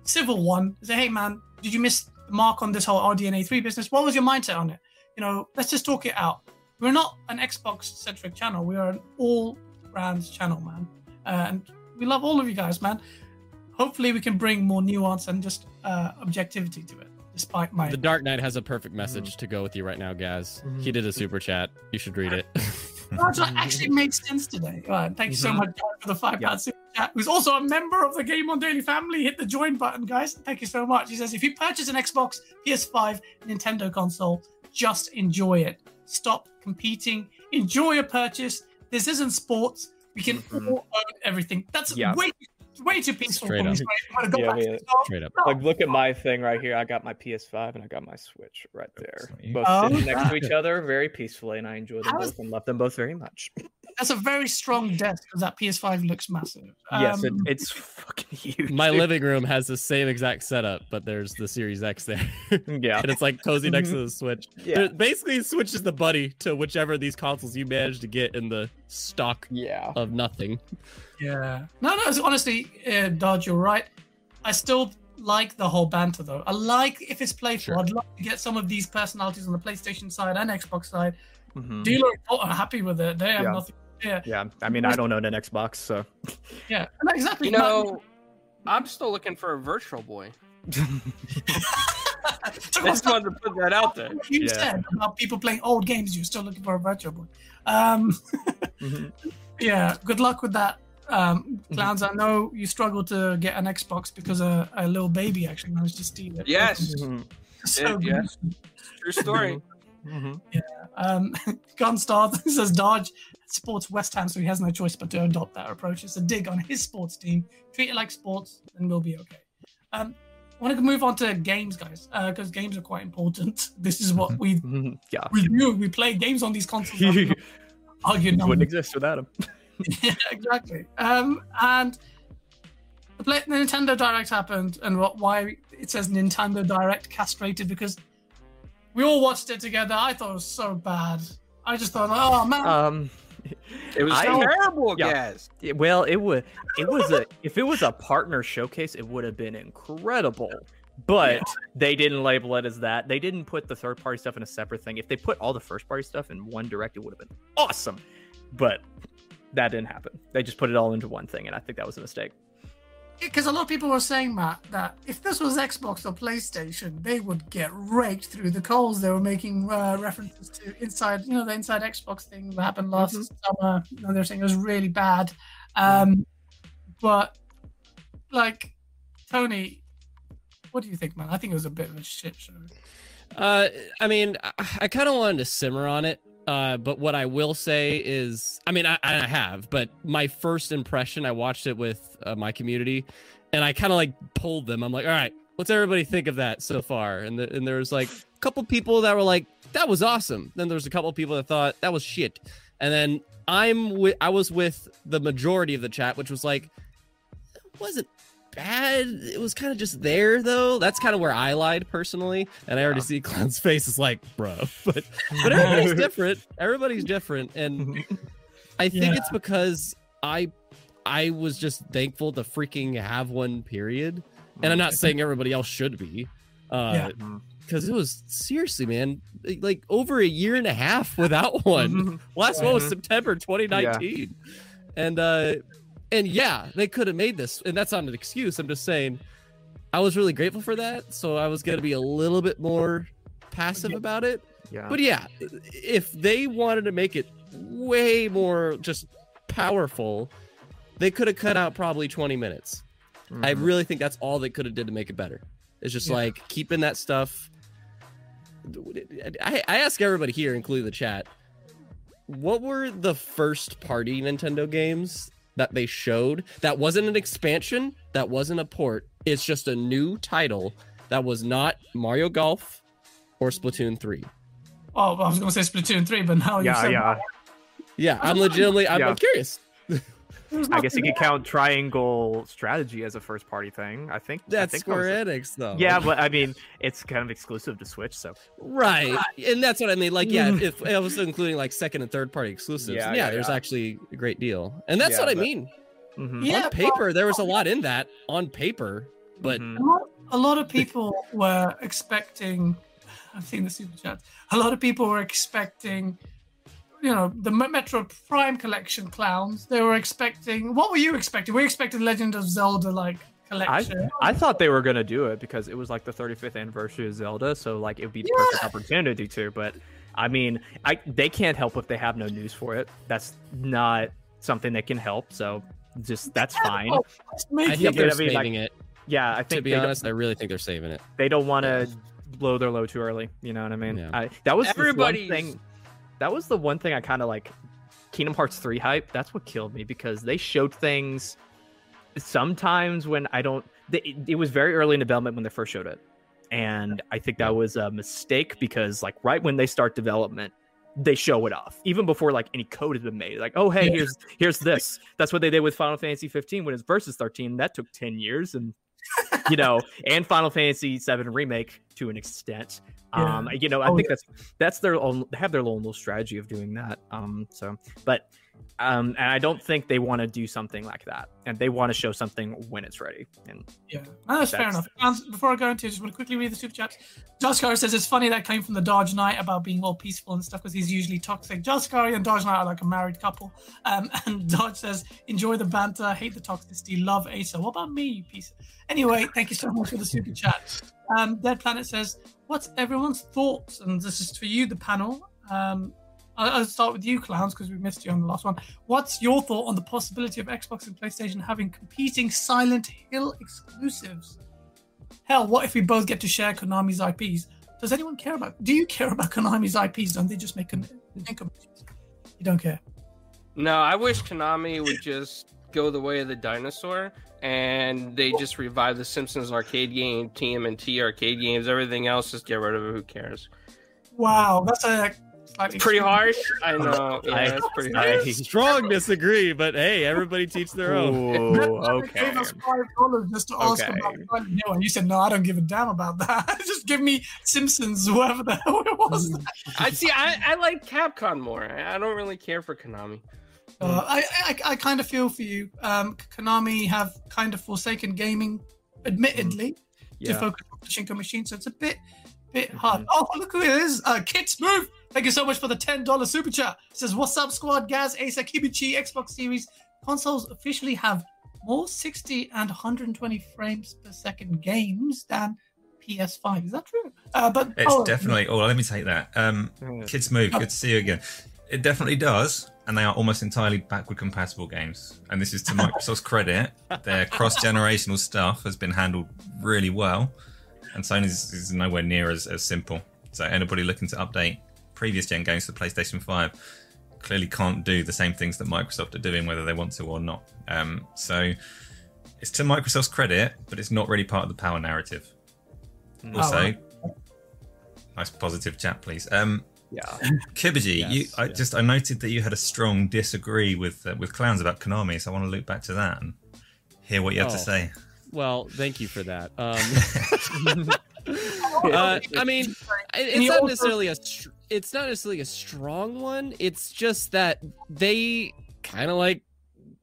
Speaker 1: civil one. Say, hey man, did you miss the mark on this whole RDNA three business? What was your mindset on it? You know, let's just talk it out. We're not an Xbox centric channel. We are an all brands channel, man, uh, and we love all of you guys, man. Hopefully, we can bring more nuance and just uh, objectivity to it, despite my
Speaker 2: The Dark Knight has a perfect message to go with you right now, Gaz. He did a super chat. You should read it.
Speaker 1: That actually made sense today. Thank you so
Speaker 3: Mhm.
Speaker 1: much for the five pound super chat. Who's also a member of the Game on Daily family. Hit the join button, guys. Thank you so much. He says, if you purchase an Xbox, PS5, Nintendo console, just enjoy it. Stop competing. Enjoy a purchase. This isn't sports. We can
Speaker 3: Mhm.
Speaker 1: all own everything. That's
Speaker 3: Yeah.
Speaker 1: way way too peaceful
Speaker 2: Straight up.
Speaker 1: Sorry, I'm gonna go
Speaker 6: Yeah, yeah.
Speaker 1: to the top.
Speaker 2: Straight up.
Speaker 1: No.
Speaker 6: Like, look at my thing right here. I got my PS5 and I got my Switch right there. Both
Speaker 1: Oh.
Speaker 6: sitting next to each other very peacefully, and I enjoy them
Speaker 1: How is-
Speaker 6: both and love them both very much.
Speaker 1: That's a very strong desk because that PS5 looks massive.
Speaker 3: yes, it,
Speaker 1: Um,
Speaker 3: it's fucking huge.
Speaker 2: My living room has the same exact setup, but there's the Series X there.
Speaker 3: Yeah.
Speaker 2: and it's like cozy next to the Switch.
Speaker 6: Yeah.
Speaker 2: There- Basically, the Switch is the buddy to whichever of these consoles you manage to get in the stock
Speaker 6: Yeah.
Speaker 2: of nothing.
Speaker 1: Yeah. No, no. Honestly, uh, Dodge, you're right. I still like the whole banter, though. I like if it's playful.
Speaker 2: Sure.
Speaker 1: I'd love to get some of these personalities on the PlayStation side and Xbox side.
Speaker 3: Mhm.
Speaker 1: Dealer and Paul are happy with it. They have
Speaker 3: Yeah.
Speaker 1: nothing. Yeah.
Speaker 3: Yeah, I mean, I don't own an Xbox, so
Speaker 1: Yeah. No, exactly.
Speaker 5: You know, I'm still looking for a Virtual Boy.
Speaker 1: Talk
Speaker 5: I
Speaker 1: about
Speaker 5: just wanted to put that out there.
Speaker 1: what you
Speaker 3: Yeah.
Speaker 1: said about people playing old games. You're still looking for a virtual boy. Um,
Speaker 3: Mhm.
Speaker 1: yeah. Good luck with that, um, clowns. I know you struggled to get an Xbox because a, a little baby actually managed to steal it.
Speaker 5: Yes.
Speaker 3: Mhm.
Speaker 1: So
Speaker 5: Yeah.
Speaker 1: good.
Speaker 5: True story.
Speaker 3: Mhm.
Speaker 1: Um, Gunstar says Dodge supports West Ham, so he has no choice but to adopt that approach. It's a dig on his sports team. Treat it like sports, and we'll be okay. Um, I want to move on to games, guys, because games are quite important. This is what we.
Speaker 3: Yeah.
Speaker 1: we do. We play games on these consoles. I'm not
Speaker 3: Wouldn't exist without him.
Speaker 1: Yeah, exactly. Um, and the, play, the Nintendo Direct happened, and what why it says Nintendo Direct castrated because we all watched it together. I thought it was so bad. I just thought, oh man,
Speaker 3: Um,
Speaker 5: It was
Speaker 3: I-
Speaker 5: terrible,
Speaker 3: Yeah.
Speaker 5: guys.
Speaker 3: it- well, it was. It was a. if it was a partner showcase, it would have been incredible. But they didn't label it as that. They didn't put the third party stuff in a separate thing. If they put all the first party stuff in one direct, it would have been awesome. But that didn't happen. They just put it all into one thing, and I think that was a mistake.
Speaker 1: because a lot of people were saying, Matt, that if this was Xbox or PlayStation, they would get raked through the coals. They were making uh, references to inside, you know, the inside Xbox thing that happened last summer. You know, they were saying it was really bad. Um, but like, Tony, what do you think, man? I think it was a bit of a shit show.
Speaker 2: Uh, I mean, I, I kind of wanted to simmer on it. Uh, but what I will say is, I mean, I, I have, but my first impression, I watched it with uh, my community, and I kind of like pulled them. I'm like, all right, what's everybody think of that so far? And the, and there was like a couple people that were like, that was awesome. Then there was a couple people that thought that was shit. And then I'm with, I was with the majority of the chat, which was like, it wasn't bad. It was kind of just there though. That's kind of where I lied personally. And I already see Clown's face is like, bro. But but everybody's different. Everybody's different. And I think
Speaker 1: Yeah.
Speaker 2: it's because I I was just thankful to freaking have one period. And I'm not saying everybody else should be. Uh
Speaker 3: Mhm.
Speaker 2: because it was seriously, man, like over a year and a half without one.
Speaker 3: Mhm.
Speaker 2: Last one was. September 2019. And uh and yeah, they could have made this, and that's not an excuse. I'm just saying I was really grateful for that. So I was gonna be a little bit more passive about it.
Speaker 3: Yeah.
Speaker 2: But yeah, if they wanted to make it way more just powerful, they could have cut out probably 20 minutes. I
Speaker 3: Mhm.
Speaker 2: really think that's all they could have did to make it better. It's just
Speaker 1: Yeah.
Speaker 2: like keeping that stuff. I, I ask everybody here, including the chat, what were the first party Nintendo games that they showed that wasn't an expansion, that wasn't a port? It's just a new title that was not Mario Golf or Splatoon 3.
Speaker 1: Oh, I was going to say Splatoon 3, but now you
Speaker 3: yeah,
Speaker 1: said
Speaker 3: yeah.
Speaker 2: Yeah, I'm legitimately, I'm,
Speaker 3: Yeah.
Speaker 2: I'm curious.
Speaker 1: There's
Speaker 3: I guess you could count Triangle Strategy as a first party thing. I think I
Speaker 2: That's
Speaker 3: think
Speaker 2: Square
Speaker 3: it.
Speaker 2: Enix, though.
Speaker 3: Yeah, but I mean, it's kind of exclusive to Switch, so
Speaker 2: Right. And that's what I mean. Like, yeah, if, if I was including like second and third party exclusives,
Speaker 3: Yeah,
Speaker 2: yeah,
Speaker 3: yeah,
Speaker 2: there's
Speaker 3: yeah.
Speaker 2: actually a great deal. And that's
Speaker 3: Yeah,
Speaker 2: what I
Speaker 3: but-
Speaker 2: mean.
Speaker 3: mhm.
Speaker 1: Yeah,
Speaker 2: on paper, there was a lot in that on paper, but
Speaker 3: Mhm.
Speaker 1: A lot, a lot of people were expecting. I've seen the super chat. A lot of people were expecting, you know, the Metroid Prime collection clowns. They were expecting. What were you expecting? We expected Legend of Zelda like
Speaker 3: I
Speaker 1: collection?
Speaker 3: I thought they were gonna do it because it was like the 35th anniversary of Zelda, so like it would be the perfect opportunity to. But I mean, I they can't help if they have no news for it. That's not something that can help. So just that's fine.
Speaker 1: Oh,
Speaker 2: I think they're
Speaker 3: I mean, like,
Speaker 2: saving it.
Speaker 3: Yeah, I think. To be
Speaker 2: honest, I really think they're saving it.
Speaker 3: they don't want to blow their load too early. You know what I mean?
Speaker 2: Yeah.
Speaker 3: I, that was the one
Speaker 5: Everybody's-
Speaker 3: thing. That was the one thing I kind of like. Kingdom Hearts 3 hype. That's what killed me because they showed things sometimes when I don't. They, it, was very early in development when they first showed it, and I think that was a mistake because like right when they start development. They show it off even before like any code has been made. Like, oh hey, here's here's this. That's what they did with Final Fantasy 15 when it's versus 13. That took 10 years, and you know, and Final Fantasy VII remake to an extent.
Speaker 1: Yeah.
Speaker 3: Um, you know, I
Speaker 1: Oh,
Speaker 3: think that's that's their own have their own little strategy of doing that. Um, so, but um, and I don't think they want to do something like that, and they want to show something when it's ready. And
Speaker 1: Yeah, no, that's, fair enough. And before I go into, it, just want to quickly read the super chats. Jaskari says it's funny that came from the Dodge Knight about being all peaceful and stuff because he's usually toxic. Jaskari and Dodge Knight are like a married couple. Um, and Dodge says enjoy the banter, hate the toxicity, love Asa. What about me, you piece? Anyway, thank you so much for the super chat. Um, Dead Planet says, what's everyone's thoughts? And this is for you, the panel. Um, I'll start with you, clowns, because we missed you on the last one. What's your thought on the possibility of Xbox and PlayStation having competing Silent Hill exclusives? Hell, what if we both get to share Konami's IPs? Does anyone care about? Do you care about Konami's IPs? Don't they just make an income? You don't care.
Speaker 5: No, I wish Konami would just go the way of the dinosaur and they just revive the Simpsons arcade game, TMNT arcade games, everything else, just get rid of it. Who cares?
Speaker 1: Wow, that's a slightly
Speaker 5: Pretty harsh. I know. Yeah,
Speaker 3: I-
Speaker 5: that's pretty
Speaker 3: I-
Speaker 5: harsh.
Speaker 2: Strong disagree, but hey, everybody teach their own.
Speaker 3: Ooh, okay.
Speaker 1: gave us five dollars just to ask
Speaker 3: Okay.
Speaker 1: about Silent Hill, and you said no, I don't give a damn about that. just give me Simpsons, whoever the hell it was.
Speaker 5: I see. I, I like Capcom more. I, I don't really care for Konami.
Speaker 1: Uh, I, I I kind of feel for you. Um, Konami have kind of forsaken gaming, admittedly, to
Speaker 3: Yeah.
Speaker 1: focus on Pachinko machines, so it's a bit bit hard. Oh, look who it is! Uh, Kits Move. Thank you so much for the ten dollar super chat. It says, "What's up, squad? Gaz, Asa, Kibichi, Xbox Series consoles officially have more 60 and 120 frames per second games than PS5. Is that true? Uh, but
Speaker 4: It's
Speaker 1: oh,
Speaker 4: definitely. Oh, let me take that. Um, Kids Move. Good to see you again. It definitely does, and they are almost entirely backward compatible games. And this is to Microsoft's credit. Their cross-generational stuff has been handled really well, and Sony's is nowhere near as, as simple. So anybody looking to update previous gen games to the PlayStation 5 clearly can't do the same things that Microsoft are doing, whether they want to or not. Um, so it's to Microsoft's credit, but it's not really part of the power narrative. Also,
Speaker 1: right.
Speaker 4: nice positive chat, please. Um,
Speaker 3: Yeah.
Speaker 4: Kibaji,
Speaker 2: Yes,
Speaker 4: you, I
Speaker 2: yes.
Speaker 4: just I noted that you had a strong disagree with uh, with clowns about Konami, so I want to loop back to that and hear what you have to
Speaker 2: Oh.
Speaker 4: say.
Speaker 2: Well, thank you for that. Um, uh, I mean, it's not necessarily a str- it's not necessarily a strong one. It's just that they kind of like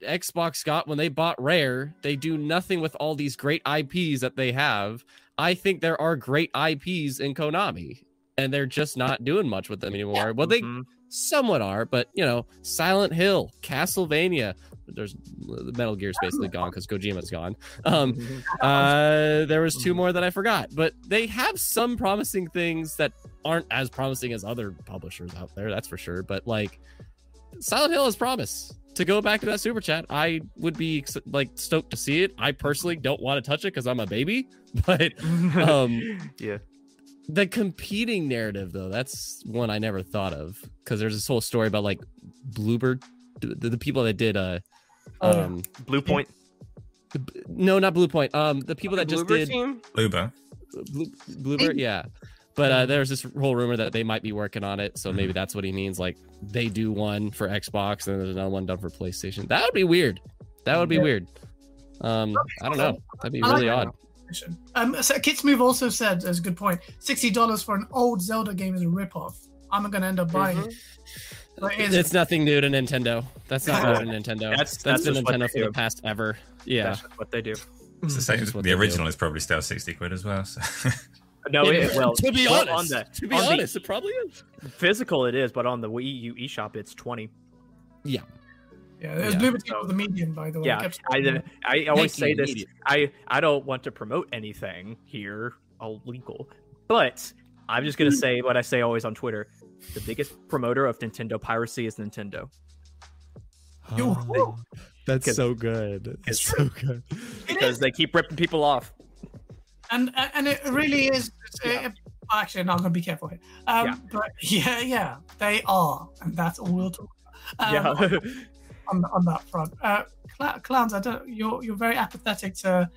Speaker 2: Xbox got when they bought Rare. They do nothing with all these great IPs that they have. I think there are great IPs in Konami, and they're just not doing much with them anymore. Well, they
Speaker 3: Mhm.
Speaker 2: somewhat are, but you know, Silent Hill, Castlevania. There's the Metal Gear's basically gone because Kojima's gone. Um, uh, there was two more that I forgot, but they have some promising things that aren't as promising as other publishers out there. That's for sure. But like, Silent Hill has promise. To go back to that super chat, I would be like stoked to see it. I personally don't want to touch it because I'm a baby, but um,
Speaker 3: yeah.
Speaker 2: the competing narrative though that's one i never thought of because there's this whole story about like bluebird the, the people that did uh
Speaker 1: Oh,
Speaker 2: um
Speaker 3: Blue Point.
Speaker 2: no not blue point um the people that just
Speaker 5: Bloober
Speaker 2: did
Speaker 5: team.
Speaker 4: Luba,
Speaker 2: Blue, bluebird yeah but uh there's this whole rumor that they might be working on it so maybe that's what he means like they do one for xbox and there's another one done for playstation that would be weird that would be
Speaker 1: Yeah.
Speaker 2: weird um i don't know that'd be
Speaker 1: I like
Speaker 2: really odd
Speaker 1: Um, so Kits Move also said, as a good point, sixty dollars for an old Zelda game is a ripoff. I'm gonna end up buying it. It is-
Speaker 2: it's nothing new to nintendo that's not new to nintendo
Speaker 3: That's-
Speaker 2: that's
Speaker 3: that's
Speaker 2: been nintendo
Speaker 3: they
Speaker 2: for the past ever yeah
Speaker 3: That's what they do.
Speaker 4: it's the same. The
Speaker 2: they do.
Speaker 4: original is probably still sixty quid as well. So.
Speaker 3: No,
Speaker 2: Yeah,
Speaker 3: it, well,
Speaker 2: to be
Speaker 3: well,
Speaker 2: honest,
Speaker 3: on the
Speaker 2: to be
Speaker 3: on the
Speaker 2: honest, it probably is.
Speaker 3: physical it is, but on the Wii U eShop it's twenty.
Speaker 1: yeah, there's
Speaker 2: yeah.
Speaker 1: Blue
Speaker 3: So-
Speaker 1: the medium, by the way.
Speaker 3: Yeah,
Speaker 1: Kept-
Speaker 3: I I always say this.
Speaker 2: idiot.
Speaker 3: I I don't want to promote anything here illegal, but I'm just gonna say what I say always on Twitter. The biggest promoter of Nintendo piracy is Nintendo.
Speaker 1: You-
Speaker 2: Oh, that's so good.
Speaker 3: It's
Speaker 2: so good.
Speaker 3: because they keep ripping people off.
Speaker 1: And and it really is. It's,
Speaker 3: Yeah.
Speaker 1: it- actually, no, I'm gonna be careful here. Um,
Speaker 3: Yeah.
Speaker 1: But yeah, yeah, they are, and that's all we'll talk about. Um,
Speaker 3: yeah,
Speaker 1: on, on that front. Uh, cl- clowns, I don't. You're you're very apathetic to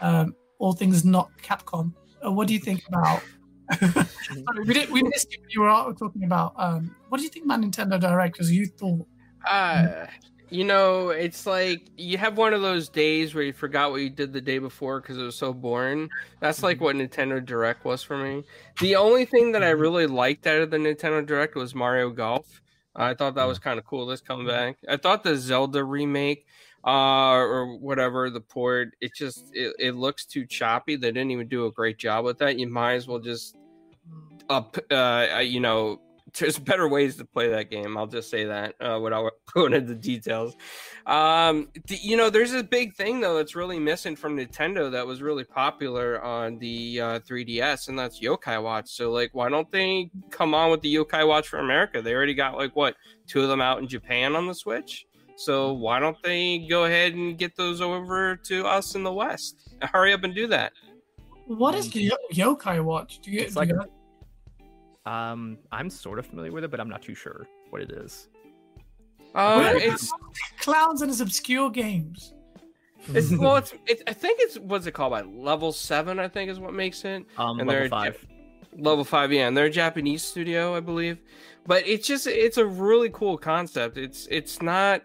Speaker 1: um, all things not Capcom. Uh, what do you think about? Sorry, we did we missed you. when You were talking about. Um, what do you think about Nintendo Direct? Because you thought.
Speaker 5: Uh, you know, it's like you have one of those days where you forgot what you did the day before because it was so boring. That's like mm-hmm. what Nintendo Direct was for me. The only thing that I mm-hmm. really liked out of the Nintendo Direct was Mario Golf. I thought that was mm. kind of cool. This mm-hmm. comeback. I thought the Zelda remake, uh, or whatever the port, it just it, it looks too choppy. They didn't even do a great job with that. You might as well just mm. up, uh, uh, you know, there's better ways to play that game. I'll just say that uh, without going into details. Um, the, you know, there's a big thing though that's really missing from Nintendo that was really popular on the uh, 3DS, and that's Yokai Watch. So, like, why don't they come on with the Yokai Watch for America? They already got like what two of them out in Japan on the Switch. So why don't they go ahead and get those over to us in the West? Hurry up and do that.
Speaker 1: What is the Yo- Yokai Watch? Do you,
Speaker 3: It's
Speaker 1: do
Speaker 3: like
Speaker 1: you
Speaker 3: a- Um, I'm sort of familiar with it, but I'm not too sure what it is.
Speaker 5: Uh, it's
Speaker 1: clowns and his obscure games?
Speaker 5: it's well, it's, it's I think it's what's it called by level seven. I think is what makes it.
Speaker 3: Um,
Speaker 5: And
Speaker 3: level
Speaker 5: they're-
Speaker 3: five.
Speaker 5: level five yeah and they're a japanese studio i believe but it's just it's a really cool concept it's it's not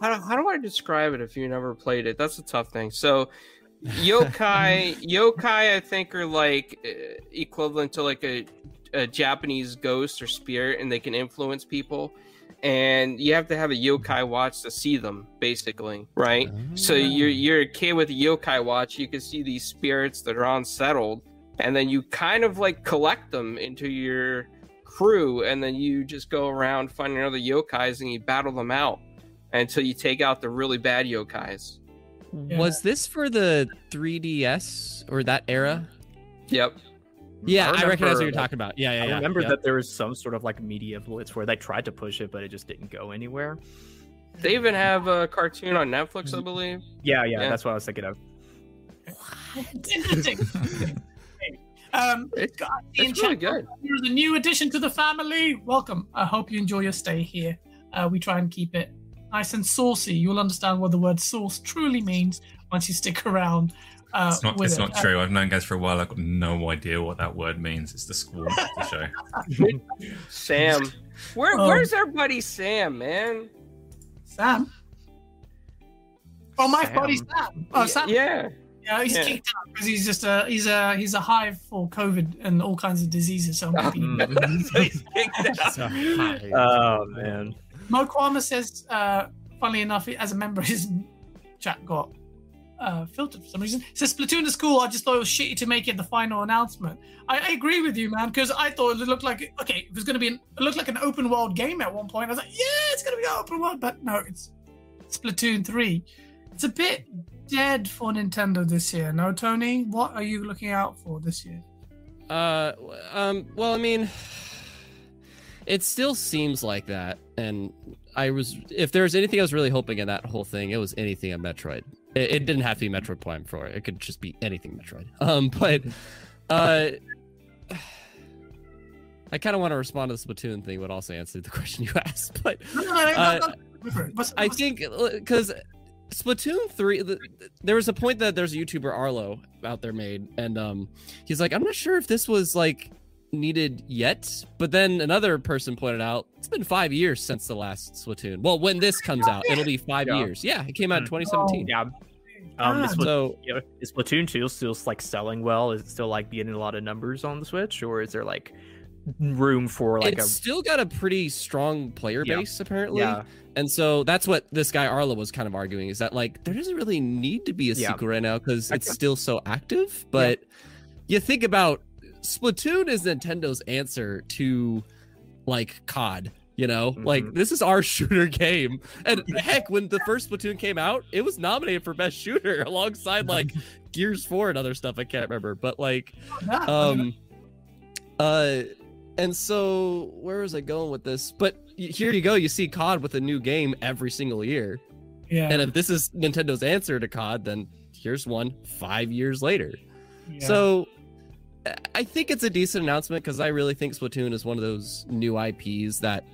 Speaker 5: how do, how do i describe it if you never played it that's a tough thing so yokai yokai i think are like uh, equivalent to like a, a japanese ghost or spirit and they can influence people. And you have to have a yokai watch to see them basically right? So ah. you're you're a kid with a yokai watch. You can see these spirits that are unsettled and then you kind of like collect them into your crew and then you just go around finding other yokais and you battle them out until you take out the really bad yokais.
Speaker 2: Was this for the 3DS or that era?
Speaker 5: yep
Speaker 2: Yeah, I, recognize what you're
Speaker 3: like,
Speaker 2: talking about. Yeah, yeah,
Speaker 3: I
Speaker 2: yeah.
Speaker 3: remember
Speaker 2: yeah.
Speaker 3: that there was some sort of like media blitz where they tried to push it, but it just didn't go anywhere.
Speaker 5: they even have a cartoon on netflix i believe
Speaker 3: Yeah, yeah,
Speaker 5: Yeah.
Speaker 3: that's what I was thinking of. What?
Speaker 1: Interesting. um,
Speaker 5: It's-
Speaker 1: God, Ian
Speaker 5: it's really good
Speaker 1: You're the new addition to the family. Welcome. I hope you enjoy your stay here. Uh, we try and keep it nice and saucy. You'll understand what the word sauce truly means once you stick around. Uh,
Speaker 4: It's not. It's
Speaker 1: it.
Speaker 4: not true. I've known guys for a while. I've got no idea what that word means. It's the squall of the show.
Speaker 5: sam where
Speaker 1: Oh.
Speaker 5: where's our buddy sam man
Speaker 1: Sam. Oh, my
Speaker 3: Sam.
Speaker 1: buddy Sam. Oh, Sam.
Speaker 5: yeah
Speaker 1: Yeah, he's
Speaker 5: Yeah.
Speaker 1: kicked out because he's just a he's a he's a hive for COVID and all kinds of diseases. So I'm happy.
Speaker 5: So he's kicked out.
Speaker 3: Oh man.
Speaker 1: Mo Kwama says, uh, funnily enough, as a member, his chat got uh, filtered for some reason. Says Splatoon is cool. I just thought it was shitty to make it the final announcement. I, I agree with you, man, because I thought it looked like okay, it was going to be an, it looked like an open world game at one point. I was like, yeah, it's going to be an open world, but no, it's Splatoon three. It's a bit dead for Nintendo this year. No, Tony, what are you looking out for this year?
Speaker 2: Uh, um, well, I mean, it still seems like that, and I was, if there was anything I was really hoping in that whole thing, it was anything on Metroid. It, it didn't have to be Metroid Prime 4. It could just be anything Metroid. Um, but, uh, I kind of want to respond to the Splatoon thing, but also answer the question you asked. But Uh,
Speaker 1: no, go for it. What's-
Speaker 2: I think because Splatoon three, the, there was a point that there's a YouTuber Arlo out there made, and um, he's like, I'm not sure if this was like needed yet. But then another person pointed out it's been five years since the last Splatoon. Well, when this comes out, it'll be five
Speaker 3: Yeah.
Speaker 2: years. Yeah, it came out in
Speaker 3: Hmm.
Speaker 2: 2017.
Speaker 3: Yeah. Um, is,
Speaker 1: God.
Speaker 3: Splat-
Speaker 2: So
Speaker 3: you know, is Splatoon 2 still like selling well? Is it still like getting a lot of numbers on the Switch, or is there like room for like
Speaker 2: it's
Speaker 3: a
Speaker 2: still got a pretty strong player
Speaker 3: Yeah.
Speaker 2: base apparently.
Speaker 3: yeah?
Speaker 2: And so that's what this guy Arlo was kind of arguing is that like there doesn't really need to be a
Speaker 3: Yeah.
Speaker 2: sequel right now because it's still so active. But you think about Splatoon is Nintendo's answer to like COD. You know, like
Speaker 3: Mhm.
Speaker 2: this is our shooter game. And heck, when the first Splatoon came out, it was nominated for best shooter alongside like Gears 4 and other stuff I can't remember. But like um uh and so where was i going with this? But here you go. You see cod with a new game every single year.
Speaker 1: Yeah,
Speaker 2: and if this is nintendo's answer to cod then here's one five years later.
Speaker 1: Yeah.
Speaker 2: so I- i think it's a decent announcement because i really think splatoon is one of those new ips that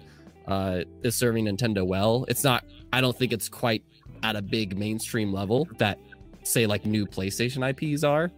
Speaker 2: uh is serving nintendo well it's not i don't think it's quite at a big mainstream level that say like new playstation ips are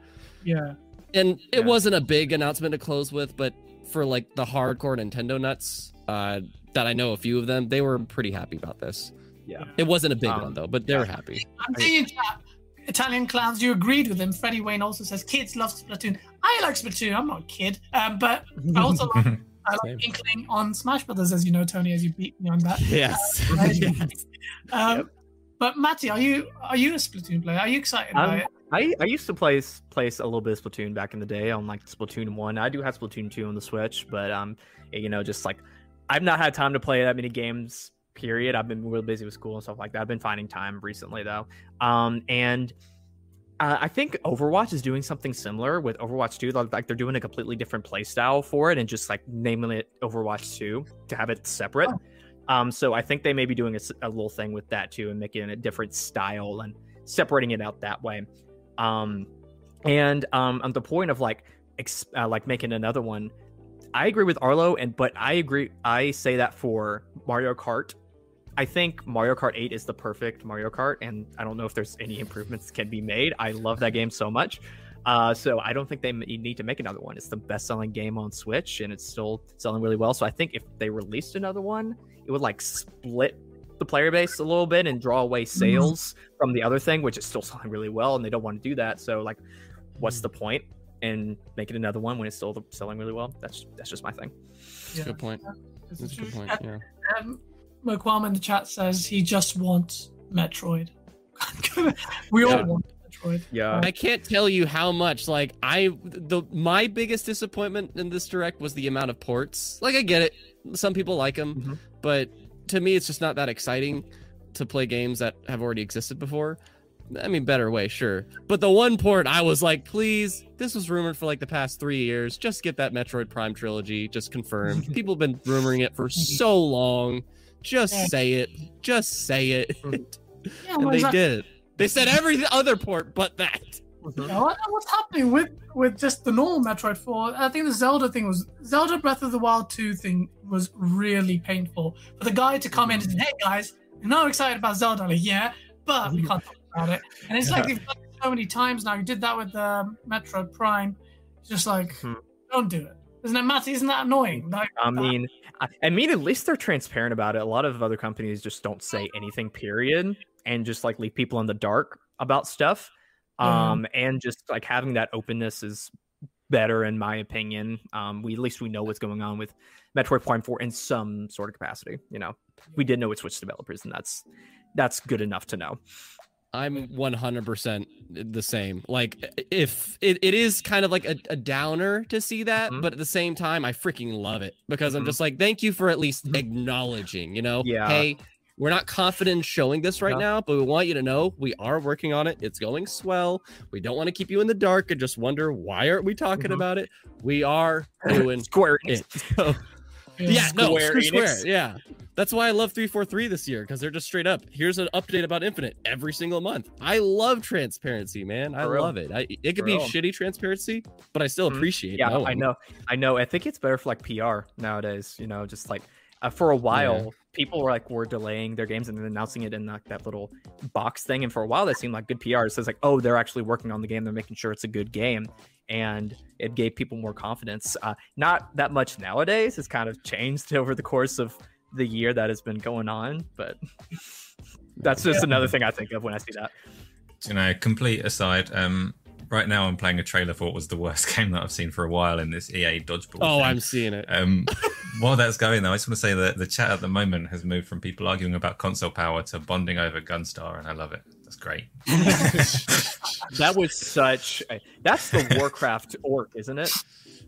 Speaker 1: yeah,
Speaker 2: and it
Speaker 3: Yeah.
Speaker 2: wasn't a big announcement to close with, but for like the hardcore Nintendo nuts, uh, that I know a few of them, they were pretty happy about this.
Speaker 3: Yeah.
Speaker 2: It wasn't a big
Speaker 3: Um,
Speaker 2: one though, but they were
Speaker 3: yeah.
Speaker 2: happy.
Speaker 1: I'm seeing chat, Italian clowns. You agreed with him. Freddie Wayne also says kids love Splatoon. I like Splatoon. I'm not a kid, um, but I also like, I like Inkling on Smash Brothers, as you know, Tony, as you beat me on that.
Speaker 2: Yes.
Speaker 1: Um, But Matty, are you are you a Splatoon player? Are you excited about
Speaker 3: I'm,
Speaker 1: it?
Speaker 3: I, I used to play s- play s- a little bit of Splatoon back in the day on like Splatoon one. I do have Splatoon two on the Switch, but um, you know, just like I've not had time to play that many games. Period. I've been real busy with school and stuff like that. I've been finding time recently though, um, and uh, I think Overwatch is doing something similar with Overwatch 2. Like like they're doing a completely different play style for it and just like naming it Overwatch 2 to have it separate. Um, so I think they may be doing a little thing with that too and making it a different style and separating it out that way. Um, and um, on the point of like ex- uh, like making another one, I agree with Arlo, and but I agree. I say that for Mario Kart. I think Mario Kart 8 is the perfect Mario Kart, and I don't know if there's any improvements can be made. I love that game so much. Uh, so I don't think they m- need to make another one. It's the best-selling game on Switch, and it's still selling really well. So I think if they released another one, it would like split the player base a little bit and draw away sales from the other thing, which is still selling really well, and they don't want to do that. So like, what's the point in making another one when it's still selling really well? That's that's just my thing.
Speaker 2: That's a good point.
Speaker 1: This
Speaker 2: That's a good point. Yeah.
Speaker 1: Um, Mokwam in the chat says he just wants Metroid. we all
Speaker 2: Yeah.
Speaker 1: want Metroid.
Speaker 3: Yeah.
Speaker 2: I can't tell you how much like I the my biggest disappointment in this direct was the amount of ports. Like I get it, some people like them,
Speaker 3: Mhm.
Speaker 2: but to me it's just not that exciting to play games that have already existed before. I mean, better way, sure. But the one port I was like, please, this was rumored for like the past three years. Just get that Metroid Prime trilogy just confirmed. People have been rumoring it for so long. Just say it. Just say it.
Speaker 1: Yeah,
Speaker 2: and they
Speaker 1: that?
Speaker 2: did. They said every other port but that.
Speaker 1: Yeah, what- what's happening with with just the normal Metroid 4? I think the Zelda thing was Zelda Breath of the Wild 2 thing was really painful. For the guy to come in and say, "Hey guys, you know I'm excited about Zelda." I'm like, yeah, but we can't talk about it. And it's like they've done it so many times now. You did that with um, Metroid Prime. It's just like,
Speaker 3: Mhm.
Speaker 1: don't do it. Isn't it, Matty? Isn't that annoying? Like,
Speaker 3: I
Speaker 1: that-
Speaker 3: mean, I, I mean, at least they're transparent about it. A lot of other companies just don't say anything, period, and just like leave people in the dark about stuff. Um, and just like having that openness is better, in my opinion. Um, we at least we know what's going on with Metroid Prime Four in some sort of capacity. You know, we did know it's Switch developers, and that's that's good enough to know.
Speaker 2: I'm 100% the same. Like, if it, it is kind of like a, a downer to see that,
Speaker 3: Mhm.
Speaker 2: but at the same time, I freaking love it because I'm
Speaker 3: Mhm.
Speaker 2: just like, thank you for at least
Speaker 3: Mhm.
Speaker 2: acknowledging, you know,
Speaker 3: Yeah.
Speaker 2: hey, we're not confident in showing this right
Speaker 3: Yeah.
Speaker 2: now, but we want you to know we are working on it. It's going swell. We don't want to keep you in the dark and just wonder why aren't we talking
Speaker 3: Mhm.
Speaker 2: about it? We are doing
Speaker 3: Square
Speaker 2: it. So, yeah, no,
Speaker 3: Square
Speaker 2: screw Square. Yeah, that's why I love 343 this year because they're just straight up. Here's an update about Infinite every single month. I love transparency, man. I
Speaker 3: For real.
Speaker 2: love it. I, it could
Speaker 3: For
Speaker 2: be
Speaker 3: real.
Speaker 2: shitty transparency, but I still
Speaker 3: Mhm.
Speaker 2: appreciate.
Speaker 3: Yeah, I know, I know. I think it's better for like PR nowadays. You know, just like uh, for a while, people were like were delaying their games and then announcing it in like that little box thing, and for a while that seemed like good PR. It says like, oh, they're actually working on the game. They're making sure it's a good game, and it gave people more confidence. Uh, not that much nowadays. It's kind of changed over the course of the year that has been going on, but that's just another thing I think of when I see that.
Speaker 4: you know, complete aside, um, right now I'm playing a trailer for what was the worst game that I've seen for a while in this EA dodgeball.
Speaker 2: Oh,
Speaker 4: thing.
Speaker 2: I'm seeing it.
Speaker 4: Um, while that's going, though, I just want to say that the chat at the moment has moved from people arguing about console power to bonding over Gunstar, and I love it. That's great.
Speaker 3: That was such. A, that's the Warcraft orc, isn't it?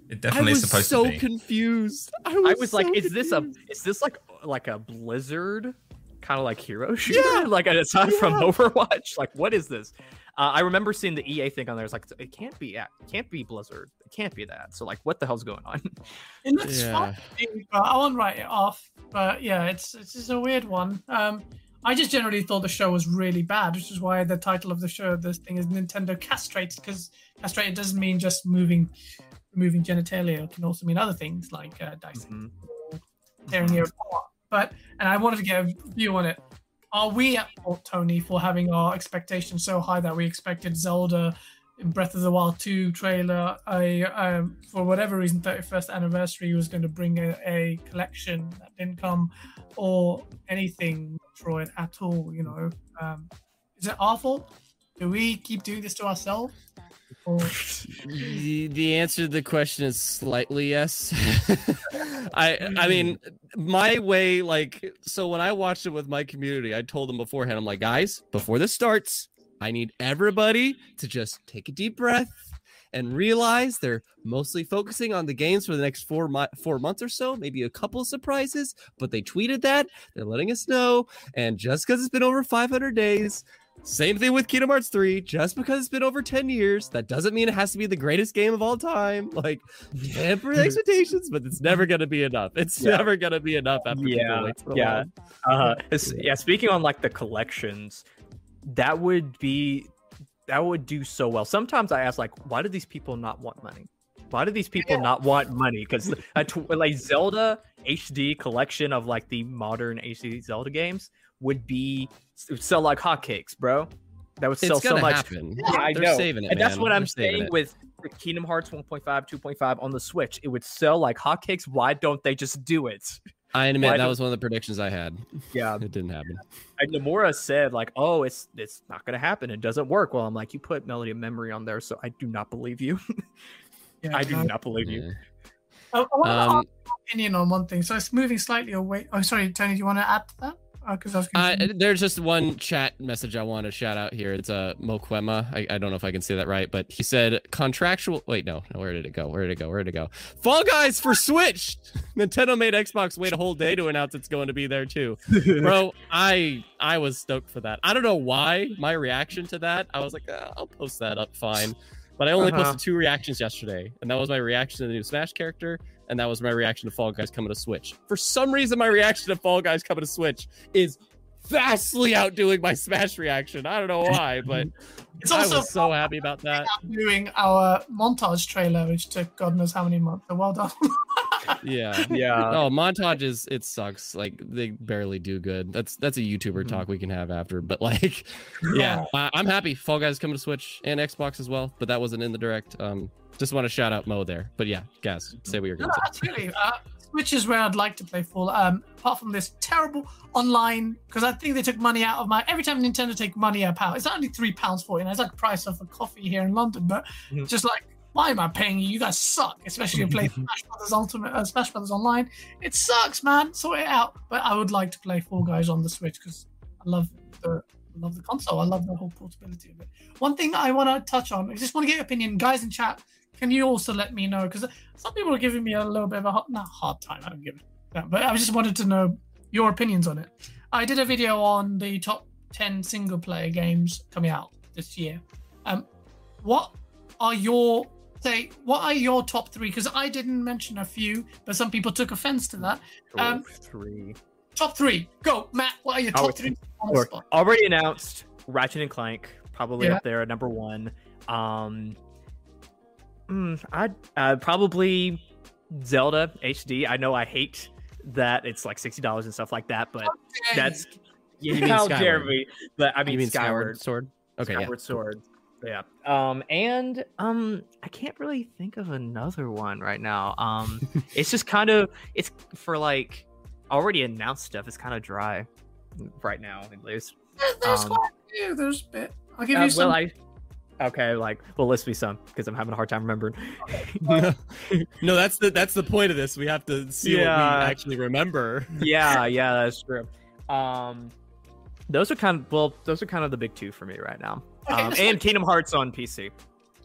Speaker 4: It definitely is
Speaker 2: was
Speaker 4: supposed
Speaker 2: so
Speaker 4: to be.
Speaker 2: confused. I was,
Speaker 3: I was like,
Speaker 2: so
Speaker 3: is this a is this like like a Blizzard kind of like hero shooter? Like aside from Overwatch, like what is this? Uh, I remember seeing the EA thing on there. It's like it can't be it can't be Blizzard. It can't be that. So like, what the hell's going on?
Speaker 1: It looks
Speaker 2: Yeah.
Speaker 1: fun, but I won't write it off. But yeah, it's it's just a weird one. Um, I just generally thought the show was really bad, which is why the title of the show, this thing, is Nintendo castrated. Because castrated doesn't mean just moving, removing genitalia. It can also mean other things like uh, dissecting or tearing your apart. But and I wanted to get a view on it. Are we at fault, Tony, for having our expectations so high that we expected Zelda in Breath of the Wild 2 trailer, a um, for whatever reason, 31st anniversary was going to bring a, a collection that didn't come, or anything Metroid at all. You know, um, is it our fault? Do we keep doing this to ourselves?
Speaker 2: The, the answer to the question is slightly yes. I I mean my way like so when I watched it with my community, I told them beforehand, I'm like, guys, before this starts, I need everybody to just take a deep breath and realize they're mostly focusing on the games for the next four mo- four months or so, maybe a couple of surprises. But they tweeted that they're letting us know, and just because it's been over 500 days. Same thing with Kingdom Hearts 3. Just because it's been over 10 years, that doesn't mean it has to be the greatest game of all time. Like, temper expectations, but it's never going to be enough. It's
Speaker 3: Yeah.
Speaker 2: never going to be enough after
Speaker 3: Yeah, yeah. Uh, it's- yeah. Speaking on like the collections, that would be that would do so well. Sometimes I ask like, why do these people not want money? Why do these people not want money? Because a tw- like Zelda HD collection of like the modern HD Zelda games would be would sell like hotcakes, bro. That would sell
Speaker 2: It's
Speaker 3: so
Speaker 2: gonna
Speaker 3: much.
Speaker 2: happen.
Speaker 3: Yeah, I
Speaker 2: They're
Speaker 3: know.
Speaker 2: saving it,
Speaker 3: and that's
Speaker 2: man.
Speaker 3: what I'm
Speaker 2: They're saving
Speaker 3: saying
Speaker 2: it.
Speaker 3: with Kingdom Hearts 1.5, 2.5 on the Switch. It would sell like hotcakes. Why don't they just do it?
Speaker 2: I admit
Speaker 3: Why
Speaker 2: that was one of the predictions I had.
Speaker 3: Yeah,
Speaker 2: It didn't happen.
Speaker 3: and Nomura said like, "Oh, it's it's not gonna happen. It doesn't work." Well, I'm like, you put Melody of Memory on there, so I do not believe you.
Speaker 1: Yeah,
Speaker 3: I do
Speaker 1: no.
Speaker 3: not believe you.
Speaker 1: I, I want to
Speaker 2: Um,
Speaker 1: ask your opinion on one thing. So it's moving slightly away. Oh, sorry, Tony. Do you want to add to that? Because I was.
Speaker 2: Uh, there's just one chat message I want to shout out here. It's a uh, Moquema. I, I don't know if I can say that right, but he said contractual. Wait, no, no. Where did it go? Where did it go? Where did it go? Fall Guys for Switch. Nintendo made Xbox wait a whole day to announce it's going to be there too, bro. I I was stoked for that. I don't know why my reaction to that. I was like, "Ah, I'll post that up, fine. But I only
Speaker 3: Uh-huh.
Speaker 2: posted two reactions yesterday, and that was my reaction to the new Smash character, and that was my reaction to Fall Guys coming to Switch. For some reason, my reaction to Fall Guys coming to Switch is vastly outdoing my Smash reaction. I don't know why, but
Speaker 1: It's
Speaker 2: I
Speaker 1: also
Speaker 2: was so happy about that.
Speaker 1: doing our montage trailer, which took God knows how many months. So well done.
Speaker 2: Yeah.
Speaker 3: yeah,
Speaker 2: Oh, montages, it sucks. Like they barely do good. That's that's a YouTuber
Speaker 3: Mhm.
Speaker 2: talk we can have after. But like, yeah, I, I'm happy. Fall Guys coming to Switch and Xbox as well. But that wasn't in the direct. Um, just want to shout out Mo there. But yeah, guys, say what you're
Speaker 1: No,
Speaker 2: gonna say.
Speaker 1: absolutely. Uh, Switch is where I'd like to play Fall. Um, apart from this terrible online, because I think they took money out of my. Every time Nintendo take money out of power, it's only three pounds for it. And it's like the price of a coffee here in London. But
Speaker 3: Mhm.
Speaker 1: just like, why am I paying you? You guys suck. Especially if you play Smash Brothers Ultimate, uh, Smash Brothers Online. It sucks, man. Sort it out. But I would like to play Fall Guys on the Switch because I love the. I love the console. I love the whole portability of it. One thing I want to touch on, I just want to get your opinion, guys in chat. Can you also let me know? Because some people are giving me a little bit of a hard, not hard time. I don't give it, but I just wanted to know your opinions on it. I did a video on the top ten single player games coming out this year. Um, what are your say? What are your top three? Because I didn't mention a few, but some people took offense to that. um,
Speaker 3: three.
Speaker 1: Top three, go, Matt. What are your
Speaker 3: Oh,
Speaker 1: top
Speaker 3: it's-
Speaker 1: three on the
Speaker 3: Or,
Speaker 1: spot?
Speaker 3: already announced. Ratchet and Clank probably
Speaker 1: Yeah.
Speaker 3: up there at number one. Um, mm, I'd uh, probably Zelda HD. I know I hate that it's like sixty dollars and stuff like that, but that's
Speaker 2: You
Speaker 3: yeah,
Speaker 2: mean
Speaker 3: how dare me? But I mean,
Speaker 2: you mean
Speaker 3: Skyward,
Speaker 2: Skyward Sword? Okay, yeah.
Speaker 3: Skyward Sword. Yeah. Um, and um, I can't really think of another one right now. Um, it's just kind of it's for like already announced stuff. It's kind of dry right now, at least.
Speaker 1: There's
Speaker 3: um,
Speaker 1: quite a few. There's a bit. I'll give
Speaker 3: Uh,
Speaker 1: you some.
Speaker 3: well, I okay, like well, list me some because I'm having a hard time remembering.
Speaker 2: no, that's the that's the point of this. We have to see what we actually remember.
Speaker 3: yeah, yeah, that's true. Um, those are kind of well, those are kind of the big two for me right now. Um, and Kingdom Hearts on PC.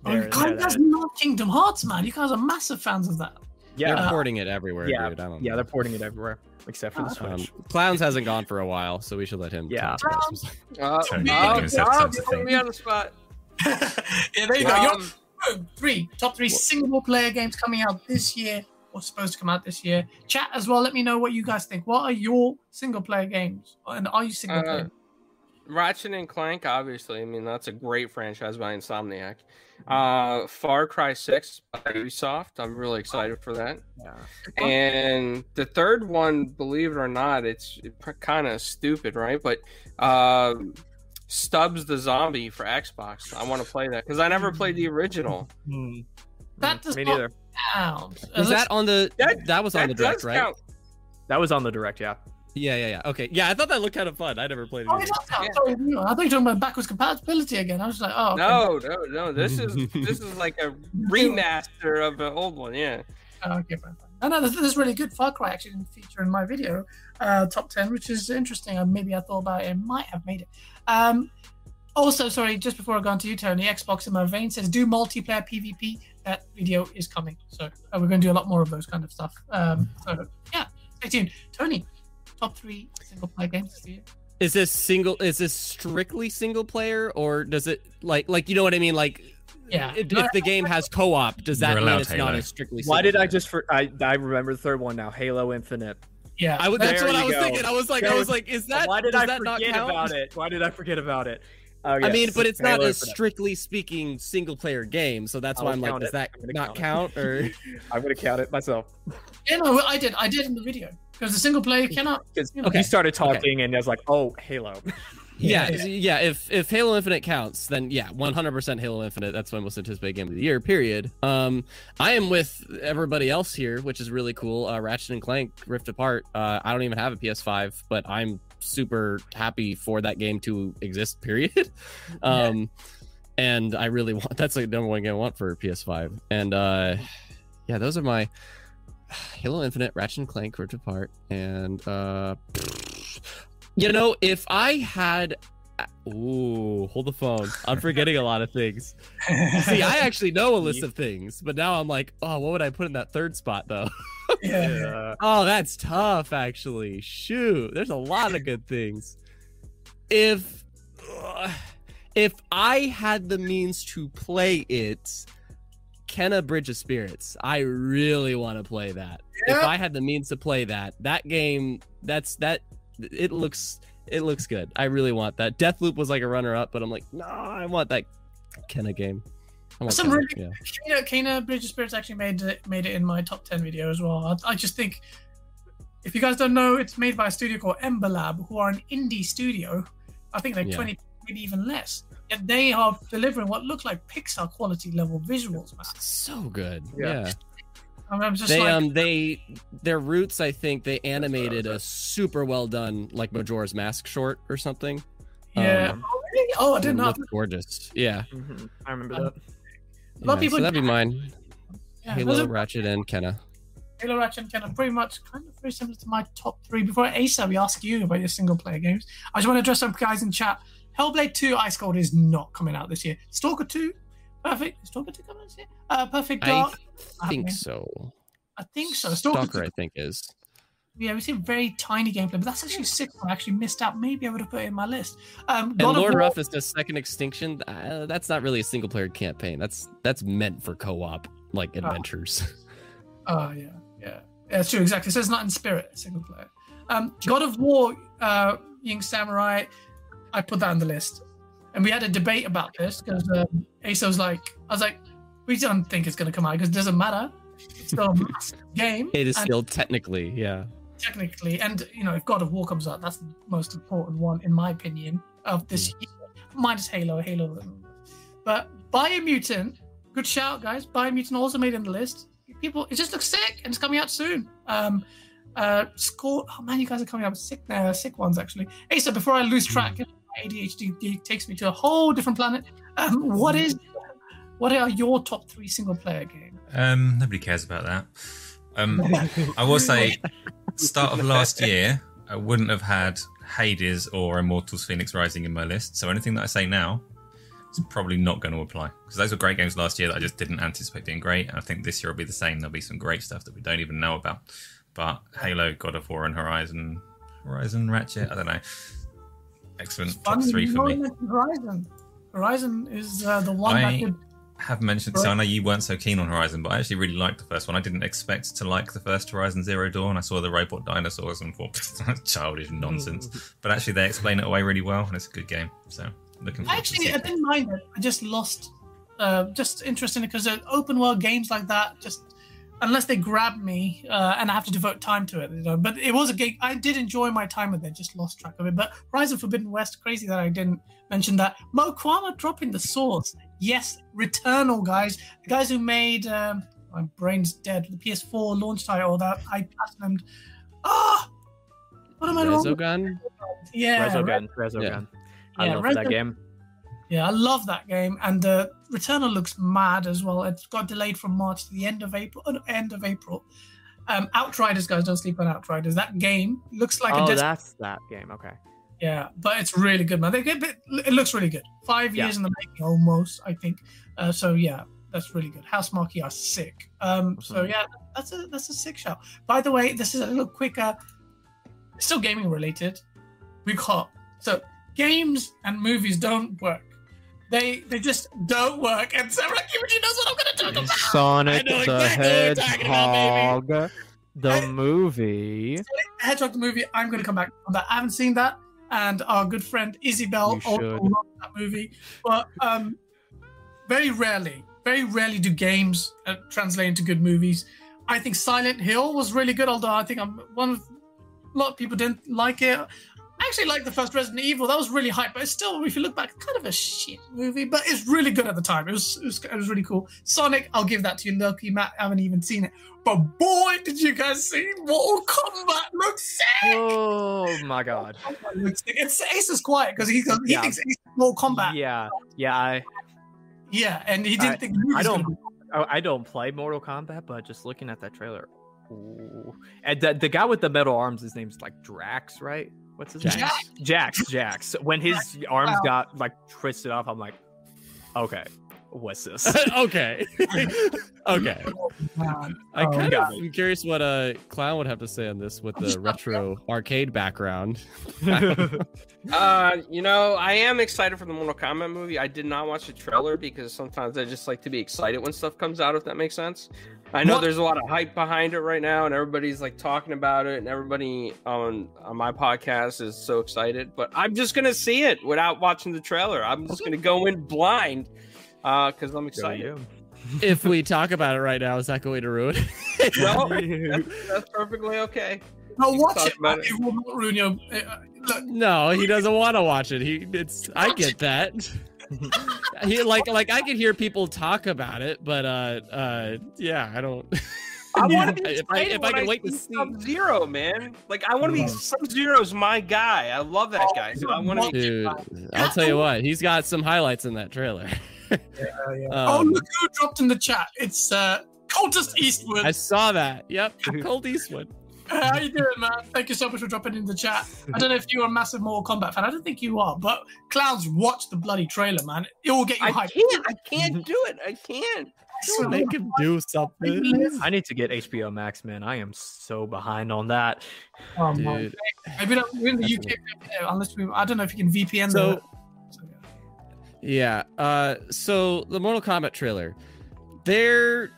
Speaker 1: Oh,
Speaker 3: There-
Speaker 1: you
Speaker 3: there
Speaker 1: guys
Speaker 3: that is.
Speaker 1: love Kingdom Hearts, man. You guys are massive fans of that.
Speaker 2: Yeah, They're
Speaker 3: Yeah,
Speaker 2: porting it everywhere,
Speaker 3: yeah,
Speaker 2: dude. I don't
Speaker 3: yeah,
Speaker 2: know.
Speaker 3: they're porting it everywhere except for the
Speaker 1: Uh,
Speaker 2: Um,
Speaker 3: Switch.
Speaker 2: Clowns hasn't gone for a while, so we should let him.
Speaker 3: Yeah.
Speaker 2: tell us about some-
Speaker 5: Uh,
Speaker 4: Tony, give himself time to
Speaker 5: you put
Speaker 4: think.
Speaker 5: me on the spot.
Speaker 1: yeah, there you go. Your three top three single player games coming out this year or supposed to come out this year. Chat as well. Let me know what you guys think. What are your single player games? And are you single
Speaker 5: Uh,
Speaker 1: player?
Speaker 5: Ratchet and Clank, obviously. I mean, that's a great franchise by Insomniac. Uh, Far Cry 6 by Ubisoft. I'm really excited for that.
Speaker 3: Yeah.
Speaker 5: And the third one, believe it or not, it's kind of stupid, right? But uh, Stubbs the Zombie for Xbox. I want to play that because I never played the original.
Speaker 3: Hmm.
Speaker 1: That does
Speaker 3: me
Speaker 1: not
Speaker 3: neither.
Speaker 1: count.
Speaker 2: Is that on the?
Speaker 5: That-
Speaker 2: That, was on the direct, right?
Speaker 5: count.
Speaker 3: That was on the direct, yeah.
Speaker 2: Yeah, yeah, yeah. Okay, yeah. I thought that looked kind of fun. I never played it.
Speaker 1: Oh, it.
Speaker 5: Yeah.
Speaker 1: Sorry, no, I thought you were talking about backwards compatibility again. I was like, oh, okay.
Speaker 5: No, no, no. This is this is like a remaster of an old one. Yeah.
Speaker 1: Oh, okay, fine, fine. No, no, this, this is really good. Far Cry actually didn't feature in my video, uh, top 10, which is interesting. Uh, maybe I thought about it and might have made it. Um, Also, sorry, just before I go on to you, Tony, Xbox in my vein says do multiplayer PvP. That video is coming, so uh, we're going to do a lot more of those kind of stuff. Um, so yeah, stay tuned. Tony, top three single player games for you.
Speaker 2: Is this single? Is this strictly single player, or does it like like you know what I mean? Like,
Speaker 1: Yeah.
Speaker 2: if, if the game has co-op, does that
Speaker 4: You're
Speaker 2: mean
Speaker 4: allowed
Speaker 2: it's not a strictly?
Speaker 3: Why
Speaker 2: single
Speaker 3: did I just for I I remember the third one now? Halo Infinite.
Speaker 1: Yeah,
Speaker 2: I was, that's
Speaker 3: There
Speaker 2: what I was
Speaker 3: go.
Speaker 2: thinking. I was like, I was like, is that?
Speaker 3: Why did
Speaker 2: does
Speaker 3: I
Speaker 2: that not
Speaker 3: forget
Speaker 2: count?
Speaker 3: about it? Why did I forget about it? Oh,
Speaker 2: I mean, but it's not a strictly speaking single player game, so that's
Speaker 3: I
Speaker 2: why I'm like,
Speaker 3: count
Speaker 2: does that
Speaker 3: gonna
Speaker 2: not
Speaker 3: count
Speaker 2: count? Or
Speaker 3: I'm gonna count it myself
Speaker 1: yeah, no, I did. I did in the video because the single player cannot.
Speaker 3: because
Speaker 2: Okay.
Speaker 3: he started talking and I was like, "Oh, Halo."
Speaker 2: yeah,
Speaker 1: Yeah.
Speaker 2: yeah, If if Halo Infinite counts, then yeah, 100% Halo Infinite. That's my most anticipated game of the year. Period. Um, I am with everybody else here, which is really cool. Uh, Ratchet and Clank Rift Apart. Uh, I don't even have a PS5, but I'm super happy for that game to exist. Period. um, and I really want that's like the number one game I want for PS5. And uh, yeah, those are my Halo Infinite, Ratchet and Clank Rift Apart, and uh, you know, if I had. Ooh, hold the phone. I'm forgetting a lot of things. See, I actually know a list of things, but now I'm like, oh, what would I put in that third spot though?
Speaker 1: yeah.
Speaker 2: Oh, that's tough, actually. Shoot, there's a lot of good things. If if I had the means to play it, Kena Bridge of Spirits, I really want to play that. If I had the means to play that, that game, that's that. It looks it looks good. I really want that. Deathloop was like a runner up, but I'm like, no, I want that Kena game. I want
Speaker 1: Some
Speaker 2: Kena,
Speaker 1: really-
Speaker 2: yeah.
Speaker 1: Kana, Kana Bridge of Spirits actually made it, made it in my top 10 video as well. I, I just think, if you guys don't know, it's made by a studio called Ember Lab, who are an indie studio. I think like
Speaker 2: Yeah.
Speaker 1: 20, maybe even less. Yet they are delivering what look like Pixar quality level visuals, man.
Speaker 2: So good.
Speaker 3: Yeah.
Speaker 2: yeah.
Speaker 1: I mean, I'm just
Speaker 2: they
Speaker 1: like,
Speaker 2: um they their roots i think they animated a super well done like majora's mask short or something
Speaker 1: yeah.
Speaker 2: um,
Speaker 1: oh, really? Oh, I didn't
Speaker 2: it gorgeous yeah,
Speaker 3: Mhm, I remember
Speaker 1: Um,
Speaker 3: that.
Speaker 1: A lot of
Speaker 2: Yeah,
Speaker 1: people-
Speaker 2: so that'd be mine
Speaker 1: Yeah,
Speaker 2: halo
Speaker 1: those
Speaker 2: ratchet and Kena
Speaker 1: Halo Ratchet and kind of pretty much kind of very similar to my top three. Before Asa, we ask you about your single player games. I just want to address some guys in chat. Hellblade 2 Ice Cold is not coming out this year. Stalker 2, perfect. Is Stalker 2 coming this? Uh, Perfect
Speaker 2: i think so
Speaker 1: I think so. Stalker,
Speaker 2: i think is
Speaker 1: yeah, we see very tiny gameplay, but that's actually sick. I actually missed out. Maybe I would have put it in my list. Um,
Speaker 2: and
Speaker 1: God of
Speaker 2: lord
Speaker 1: War-
Speaker 2: ruffus does second extinction uh, that's not really a single player campaign that's that's meant for co-op like adventures
Speaker 1: Oh yeah, yeah, yeah. It's true. Exactly. So it's not in spirit, single player. Um, God of War, uh, Young Samurai. I put that on the list, and we had a debate about this because um, Asa was like, I was like, we don't think it's going to come out because it doesn't matter. It's still a massive game.
Speaker 2: it is
Speaker 1: and
Speaker 2: still technically yeah
Speaker 1: technically, and you know, if God of War comes out, that's the most important one in my opinion of this year, minus Halo. Halo, but Biomutant, good shout, guys. Biomutant also made it in the list. People, it just looks sick, and it's coming out soon. Um, uh, score. Oh man, you guys are coming up with sick, uh, sick ones actually. Hey, so before I lose track, my ADHD takes me to a whole different planet. Um, what is, what are your top three single player games?
Speaker 4: Um, nobody cares about that. Um, I will say, start of last year, I wouldn't have had Hades or Immortals Fenyx Rising in my list. So anything that I say now is probably not going to apply because those were great games last year that I just didn't anticipate being great. And I think this year will be the same. There'll be some great stuff that we don't even know about. But Halo, God of War, and Horizon, Horizon, Ratchet, I don't know. Excellent top
Speaker 1: Fun,
Speaker 4: three for me.
Speaker 1: Horizon. Horizon is uh, the one
Speaker 4: I-
Speaker 1: that could.
Speaker 4: have mentioned so I know you weren't so keen on Horizon, but I actually really liked the first one. I didn't expect to like the first Horizon Zero Dawn. I saw the robot dinosaurs and thought childish nonsense. But actually they explain it away really well and it's a good game. So looking forward
Speaker 1: Actually,
Speaker 4: to
Speaker 1: I didn't mind it. I just lost, uh, just interesting because uh, open world games like that, just unless they grab me uh, and I have to devote time to it. You know? But it was a game. I did enjoy my time with it. Just lost track of it. But Horizon Forbidden West, crazy that I didn't mention that. Mo Kwama dropping the source. Yes, Returnal guys, the guys who made um, my brain's dead. The PS4 launch title that I platinumed. Ah, oh, what am I wrong? with?
Speaker 2: resogun
Speaker 1: Yeah,
Speaker 3: Resogun, Resogun. I
Speaker 1: Yeah,
Speaker 3: love that game.
Speaker 1: Yeah, I love that game, and the Returnal looks mad as well. It's got delayed from March to the end of April. uh, End of April. Um, Outriders, guys, don't sleep on Outriders. That game looks like a
Speaker 3: oh, that's that game. Okay.
Speaker 1: Yeah, but it's really good, man. They get it, it looks really good. Five
Speaker 3: Yeah.
Speaker 1: years in the making, almost. I think. Uh, so yeah, that's really good. Housemarque are sick. Um, so yeah, that's a that's a sick shout. By the way, this is a little quicker, still gaming related. We got so games and movies don't work. They they just don't work. And Sarah Kimchi knows what I'm gonna talk about.
Speaker 6: Sonic the
Speaker 1: exactly what about,
Speaker 6: Hedgehog, the
Speaker 1: I-
Speaker 6: movie.
Speaker 1: Hedgehog the movie. I'm going to come back on that. I haven't seen that, and our good friend Isabel also loved that movie. But um, very rarely, very rarely do games uh, translate into good movies. I think Silent Hill was really good, although I think I'm one of a lot of people didn't like it. I actually like the first Resident Evil. That was really hype, but it's still, if you look back, kind of a shit movie. But it's really good at the time. It was, it was, it was really cool. Sonic, I'll give that to you. Loki, Matt, I haven't even seen it. But boy, did you guys see Mortal Kombat looks sick!
Speaker 6: Oh my god.
Speaker 1: It's Ace is quiet because he goes, he
Speaker 3: Yeah.
Speaker 1: thinks Ace Mortal Kombat. Yeah,
Speaker 3: Yeah, yeah.
Speaker 1: And he didn't
Speaker 3: I-
Speaker 1: think
Speaker 3: I don't-
Speaker 1: gonna
Speaker 3: I I don't play Mortal Kombat, but just looking at that trailer, ooh. and the, the guy with the metal arms, his name's like Drax, right? What's his name?
Speaker 1: Jax.
Speaker 3: Jax. Jax. When his arms
Speaker 1: Wow.
Speaker 3: got like twisted off, I'm like, okay, what's this?
Speaker 2: okay. okay.
Speaker 1: Man.
Speaker 2: I
Speaker 1: Oh,
Speaker 2: kind
Speaker 3: God.
Speaker 2: of am curious what uh clown would have to say on this with the retro arcade background.
Speaker 5: Uh, you know, I am excited for the Mortal Kombat movie. I did not watch the trailer because sometimes I just like to be excited when stuff comes out, if that makes sense. I know
Speaker 1: What-
Speaker 5: there's a lot of hype behind it right now, and everybody's like talking about it, and everybody on on my podcast is so excited. But I'm just gonna see it without watching the trailer. I'm just gonna go in blind uh, because I'm excited.
Speaker 2: if we talk about it right now, is that going to ruin it?
Speaker 5: No, that's, that's perfectly okay.
Speaker 1: No,
Speaker 5: You
Speaker 1: watch it, man.
Speaker 5: it.
Speaker 1: It will not ruin your. Uh, look,
Speaker 2: no, he doesn't want to watch it. He it's I get that. he like like I can hear people talk about it, but uh uh yeah, I don't
Speaker 5: I want to be
Speaker 2: If I- if I
Speaker 5: when
Speaker 2: can wait to
Speaker 5: see
Speaker 2: see-
Speaker 5: Sub Zero, man. Like I want to be Sub Zero's my guy. I love that guy. So I want to be.
Speaker 2: dude. I'll tell you what, he's got some highlights in that trailer.
Speaker 1: Oh,
Speaker 2: Um,
Speaker 1: look who dropped in the chat. It's uh, Cultist Eastwood.
Speaker 2: I saw that. Yep, Colt Eastwood.
Speaker 1: How you doing, man? Thank you so much for dropping in the chat. I don't know if you're a massive Mortal Kombat fan. I don't think you are, but clowns, watch the bloody trailer, man. It will get you
Speaker 5: I
Speaker 1: hyped.
Speaker 5: can't. I can't do it. I can't.
Speaker 2: Make him do something.
Speaker 3: I need to get HBO Max, man. I am so behind on that.
Speaker 1: Oh, man.
Speaker 2: Dude,
Speaker 1: Maybe not, we're in the UK, uh, unless we. I don't know if you can VPN.
Speaker 2: So-
Speaker 1: the, so, yeah.
Speaker 2: Uh so the Mortal Kombat trailer. There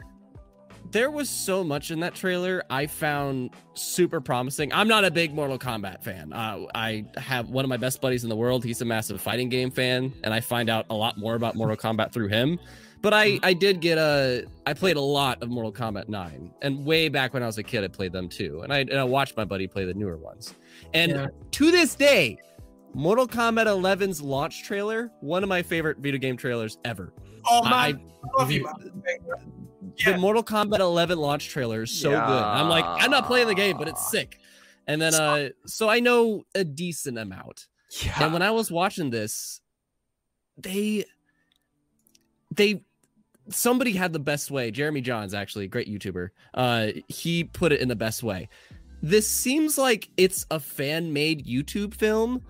Speaker 2: there was so much in that trailer I found super promising. I'm not a big Mortal Kombat fan. Uh, I have one of my best buddies in the world. He's a massive fighting game fan, and I find out a lot more about Mortal Kombat through him. But I, I did get a, I played a lot of Mortal Kombat 9, and way back when I was a kid, I played them too. And I, and I watched my buddy play the newer ones. And
Speaker 1: Yeah.
Speaker 2: to this day, Mortal Kombat 11's launch trailer, one of my favorite video game trailers ever.
Speaker 1: Oh man,
Speaker 2: I-
Speaker 1: I you, man.
Speaker 2: the Mortal Kombat 11 launch trailer is so good. I'm like, I'm not playing the game, but it's sick. And then, uh, so I know a decent amount. Yeah. And when I was watching this, they, they, somebody had the best way. Jeremy Jahns, actually, a great YouTuber. Uh, he put it in the best way. This seems like it's a fan made YouTube film,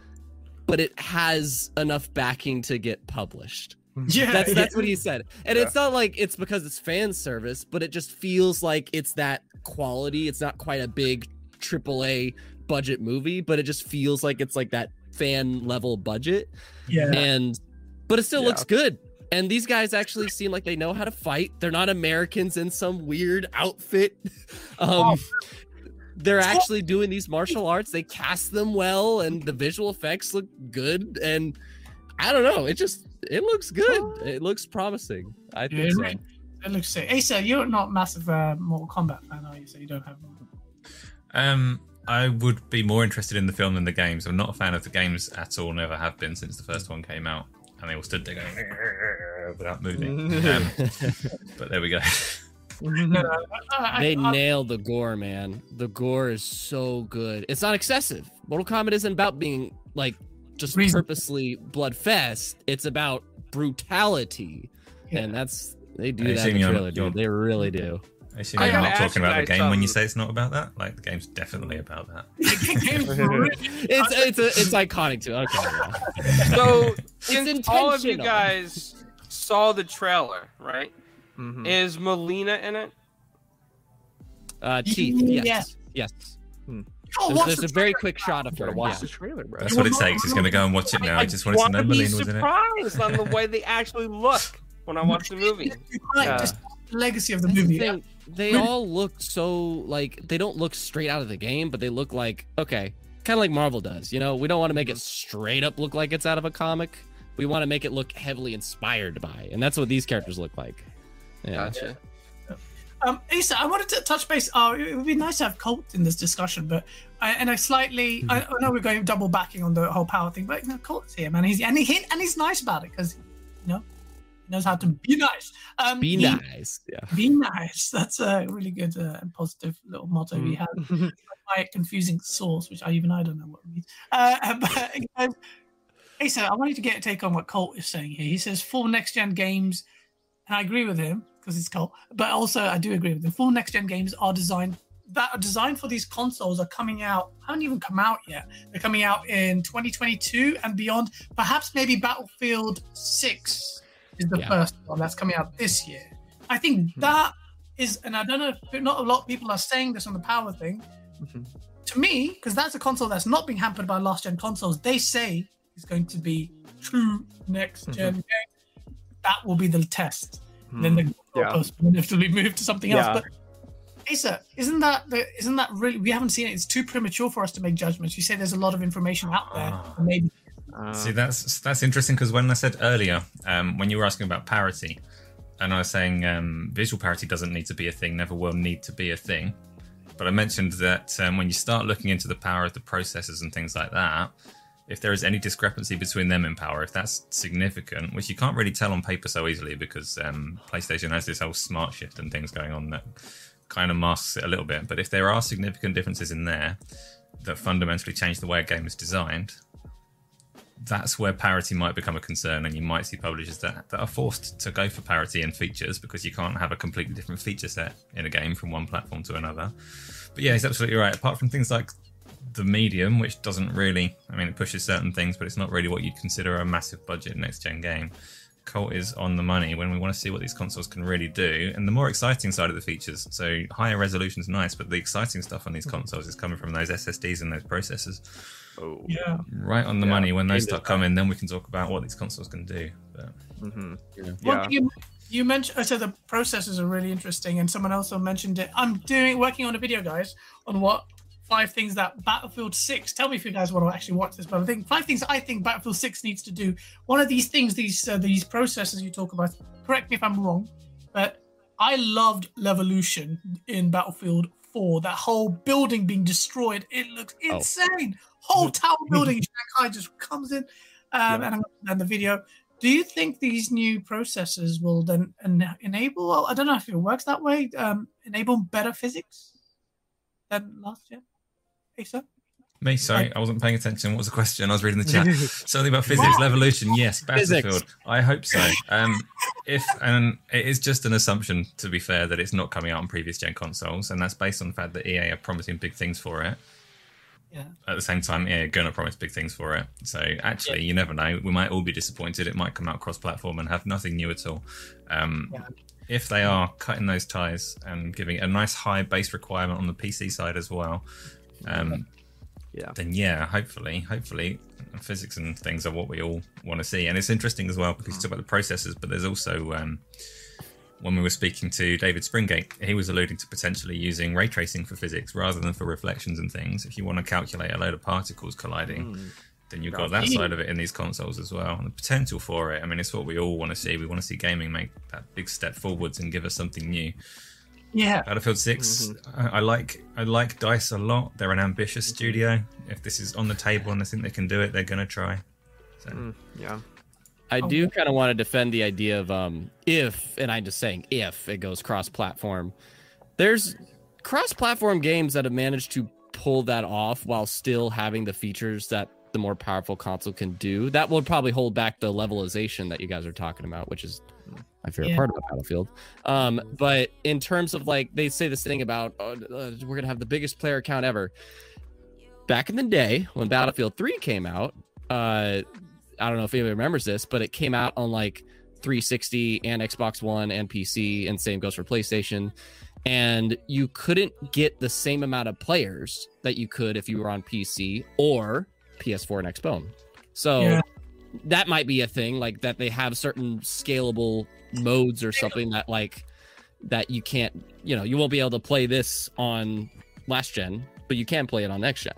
Speaker 2: but it has enough backing to get published.
Speaker 1: Yeah,
Speaker 2: That's
Speaker 1: yeah.
Speaker 2: what he said. And
Speaker 3: Yeah.
Speaker 2: it's not like it's because it's fan service, but it just feels like it's that quality. It's not quite a big AAA budget movie, but it just feels like it's like that fan level budget.
Speaker 1: yeah.
Speaker 2: And but it still
Speaker 3: Yeah.
Speaker 2: looks good. And these guys actually seem like they know how to fight. They're not Americans in some weird outfit. Um they're actually doing these martial arts. They cast them well and the visual effects look good and I don't know. It just it looks good. It looks promising. I think
Speaker 1: it,
Speaker 2: so.
Speaker 1: re- it looks sick. Asa, you're not massive uh, Mortal Kombat fan, are you? So you don't have.
Speaker 4: Um, I would be more interested in the film than the games. I'm not a fan of the games at all. Never have been since the first one came out, and they all stood there going without moving. um, but there we go.
Speaker 1: No, mm-hmm. no, I, I,
Speaker 2: They
Speaker 1: I,
Speaker 2: nailed the gore, man. The gore is so good. It's not excessive. Mortal Kombat isn't about being like just
Speaker 1: Reason-
Speaker 2: purposely bloodfest. It's about brutality,
Speaker 1: Yeah.
Speaker 2: and that's they do
Speaker 4: Hey,
Speaker 2: that in
Speaker 4: Jamie,
Speaker 2: the
Speaker 4: you're-
Speaker 2: trailer,
Speaker 4: you're-
Speaker 2: dude. They really do.
Speaker 4: Actually,
Speaker 5: I
Speaker 4: you're
Speaker 5: gotta
Speaker 4: not talking about the
Speaker 5: guys
Speaker 4: game when you say it's not about that. Like the game's definitely about that.
Speaker 2: It's it's a, it's iconic too. Okay. Yeah.
Speaker 5: So, since all of you guys saw the trailer, right?
Speaker 3: Mhm.
Speaker 5: Is Melina in it?
Speaker 2: Uh, Chief. Yes.
Speaker 1: Yes.
Speaker 2: Yes.
Speaker 1: Oh,
Speaker 2: There's, there's
Speaker 1: the
Speaker 2: a very quick shot of her.
Speaker 3: Watch
Speaker 2: Yeah.
Speaker 3: the trailer, bro.
Speaker 4: That's what it takes. He's going to go and watch it now. I just wanted to
Speaker 5: wanna
Speaker 4: know
Speaker 5: be
Speaker 4: Melina was in it.
Speaker 5: surprised on the way they actually look when I watch the movie.
Speaker 1: Right,
Speaker 3: Yeah.
Speaker 1: just the legacy of the
Speaker 2: That's the
Speaker 1: movie.
Speaker 2: thing, They all look so like they don't look straight out of the game, but they look like okay, kind of like Marvel does. You know, we don't want to make it straight up look like it's out of a comic. We want to make it look heavily inspired by, and that's what these characters look like. Yeah.
Speaker 5: Gotcha.
Speaker 1: Um, Asa, I wanted to touch base. Oh, it would be nice to have Colt in this discussion, but I, and I slightly, I, I know we're going double backing on the whole power thing, but you know, Colt's here, man. He's and he and he's nice about it because you know he knows how to be nice. Um,
Speaker 2: Be
Speaker 1: he-
Speaker 2: nice. Yeah.
Speaker 1: Be nice. That's a really good uh, and positive little motto he had. Quite confusing source, which I even I don't know what it means. Uh, but Asa, I wanted to get a take on what Colt is saying here. He says full next gen games, and I agree with him because it's Colt. But also, I do agree with them. Full next gen games are designed that are designed for these consoles are coming out. Haven't even come out yet. They're coming out in 2022 and beyond. Perhaps maybe Battlefield Six is the
Speaker 2: Yeah.
Speaker 1: first one that's coming out this year. I think that is, and I don't know if not a lot of people are saying this on the power thing.
Speaker 3: Mhm.
Speaker 1: To me, because that's a console that's not being hampered by last gen consoles, they say it's going to be true next gen game. That will be the test. Then the
Speaker 3: Mm-hmm. Yeah.
Speaker 1: goalpost will have to be moved to something
Speaker 3: Yeah.
Speaker 1: else. But Asa, isn't that the, isn't that really? We haven't seen it. It's too premature for us to make judgments. You say there's a lot of information out there. And maybe
Speaker 3: Uh,
Speaker 4: See, that's that's interesting because when I said earlier, um, when you were asking about parity, and I was saying um, visual parity doesn't need to be a thing, never will need to be a thing. But I mentioned that um, when you start looking into the power of the processors and things like that, if there is any discrepancy between them in power, if that's significant, which you can't really tell on paper so easily because um, PlayStation has this whole smart shift and things going on that kind of masks it a little bit. But if there are significant differences in there that fundamentally change the way a game is designed, that's where parity might become a concern, and you might see publishers that, that are forced to go for parity in features because you can't have a completely different feature set in a game from one platform to another. But yeah, he's absolutely right. Apart from things like the medium, which doesn't really, I mean, it pushes certain things, but it's not really what you'd consider a massive budget next gen game. Colt is on the money when we want to see what these consoles can really do, and the more exciting side of the features. So higher resolution is nice, but the exciting stuff on these consoles is coming from those SSDs and those processors
Speaker 3: oh.
Speaker 1: yeah.
Speaker 4: right on the
Speaker 3: Yeah,
Speaker 4: money. When those start coming, then we can talk about what these consoles can do. But
Speaker 3: Mhm.
Speaker 1: Well,
Speaker 3: Yeah.
Speaker 1: you, you mentioned, I said the processors are really interesting, and someone also mentioned it. I'm doing working on a video, guys, on what five things that Battlefield 6. Tell me if you guys want to actually watch this, but I think five things I think Battlefield 6 needs to do. One of these things, these uh, these processors you talk about. Correct me if I'm wrong, but I loved Levolution in Battlefield 4. That whole building being destroyed, it looks
Speaker 2: Oh.
Speaker 1: insane. Whole tower building in Shanghai just comes in, um, and I'm and the video. Do you think these new processes will then en- enable? I don't know if it works that way. Um, enable better physics than last year. Asa?
Speaker 4: me, sorry, I wasn't paying attention. What was the question? I was reading the chat. Something about physics, evolution. Yes,
Speaker 2: Physics.
Speaker 4: Battlefield. I hope so. Um, if and it is just an assumption, to be fair, that it's not coming out on previous gen consoles, and that's based on the fact that EA are promising big things for it.
Speaker 1: Yeah.
Speaker 4: At the same time, EA are going to promise big things for it. So actually, you never know. We might all be disappointed. It might come out cross-platform and have nothing new at all. Um,
Speaker 1: Yeah.
Speaker 4: If they are cutting those ties and giving a nice high base requirement on the PC side as well, um,
Speaker 3: Yeah.
Speaker 4: then yeah, hopefully, hopefully, physics and things are what we all want to see. And it's interesting as well because you talk about the processors, but there's also um, when we were speaking to David Springate, he was alluding to potentially using ray tracing for physics rather than for reflections and things. If you want to calculate a load of particles colliding,
Speaker 3: Mm.
Speaker 4: then you've got that side of it in these consoles as well. And the potential for it, I mean, it's what we all want to see. We want to see gaming make that big step forwards and give us something new.
Speaker 1: Yeah.
Speaker 4: Battlefield 6 I, I like I like Dice a lot. They're an ambitious studio. If this is on the table and they think they can do it, they're gonna try. So
Speaker 3: Mm, yeah.
Speaker 2: I
Speaker 1: Oh,
Speaker 2: do kind of want to defend the idea of um if, and I'm just saying if it goes cross-platform. There's cross-platform games that have managed to pull that off while still having the features that the more powerful console can do. That will probably hold back the levelization that you guys are talking about, which is my favorite
Speaker 1: Yeah.
Speaker 2: part about Battlefield. Um, but in terms of like they say this thing about oh, uh, we're gonna have the biggest player count ever. Back in the day when Battlefield 3 came out, uh, I don't know if anybody remembers this, but it came out on like 360 and Xbox One and PC, and same goes for PlayStation. And you couldn't get the same amount of players that you could if you were on PC or PS4 and Xbone. So
Speaker 1: Yeah.
Speaker 2: that might be a thing, like that they have certain scalable modes or something that like that you can't, you know, you won't be able to play this on last gen, but you can play it on next gen.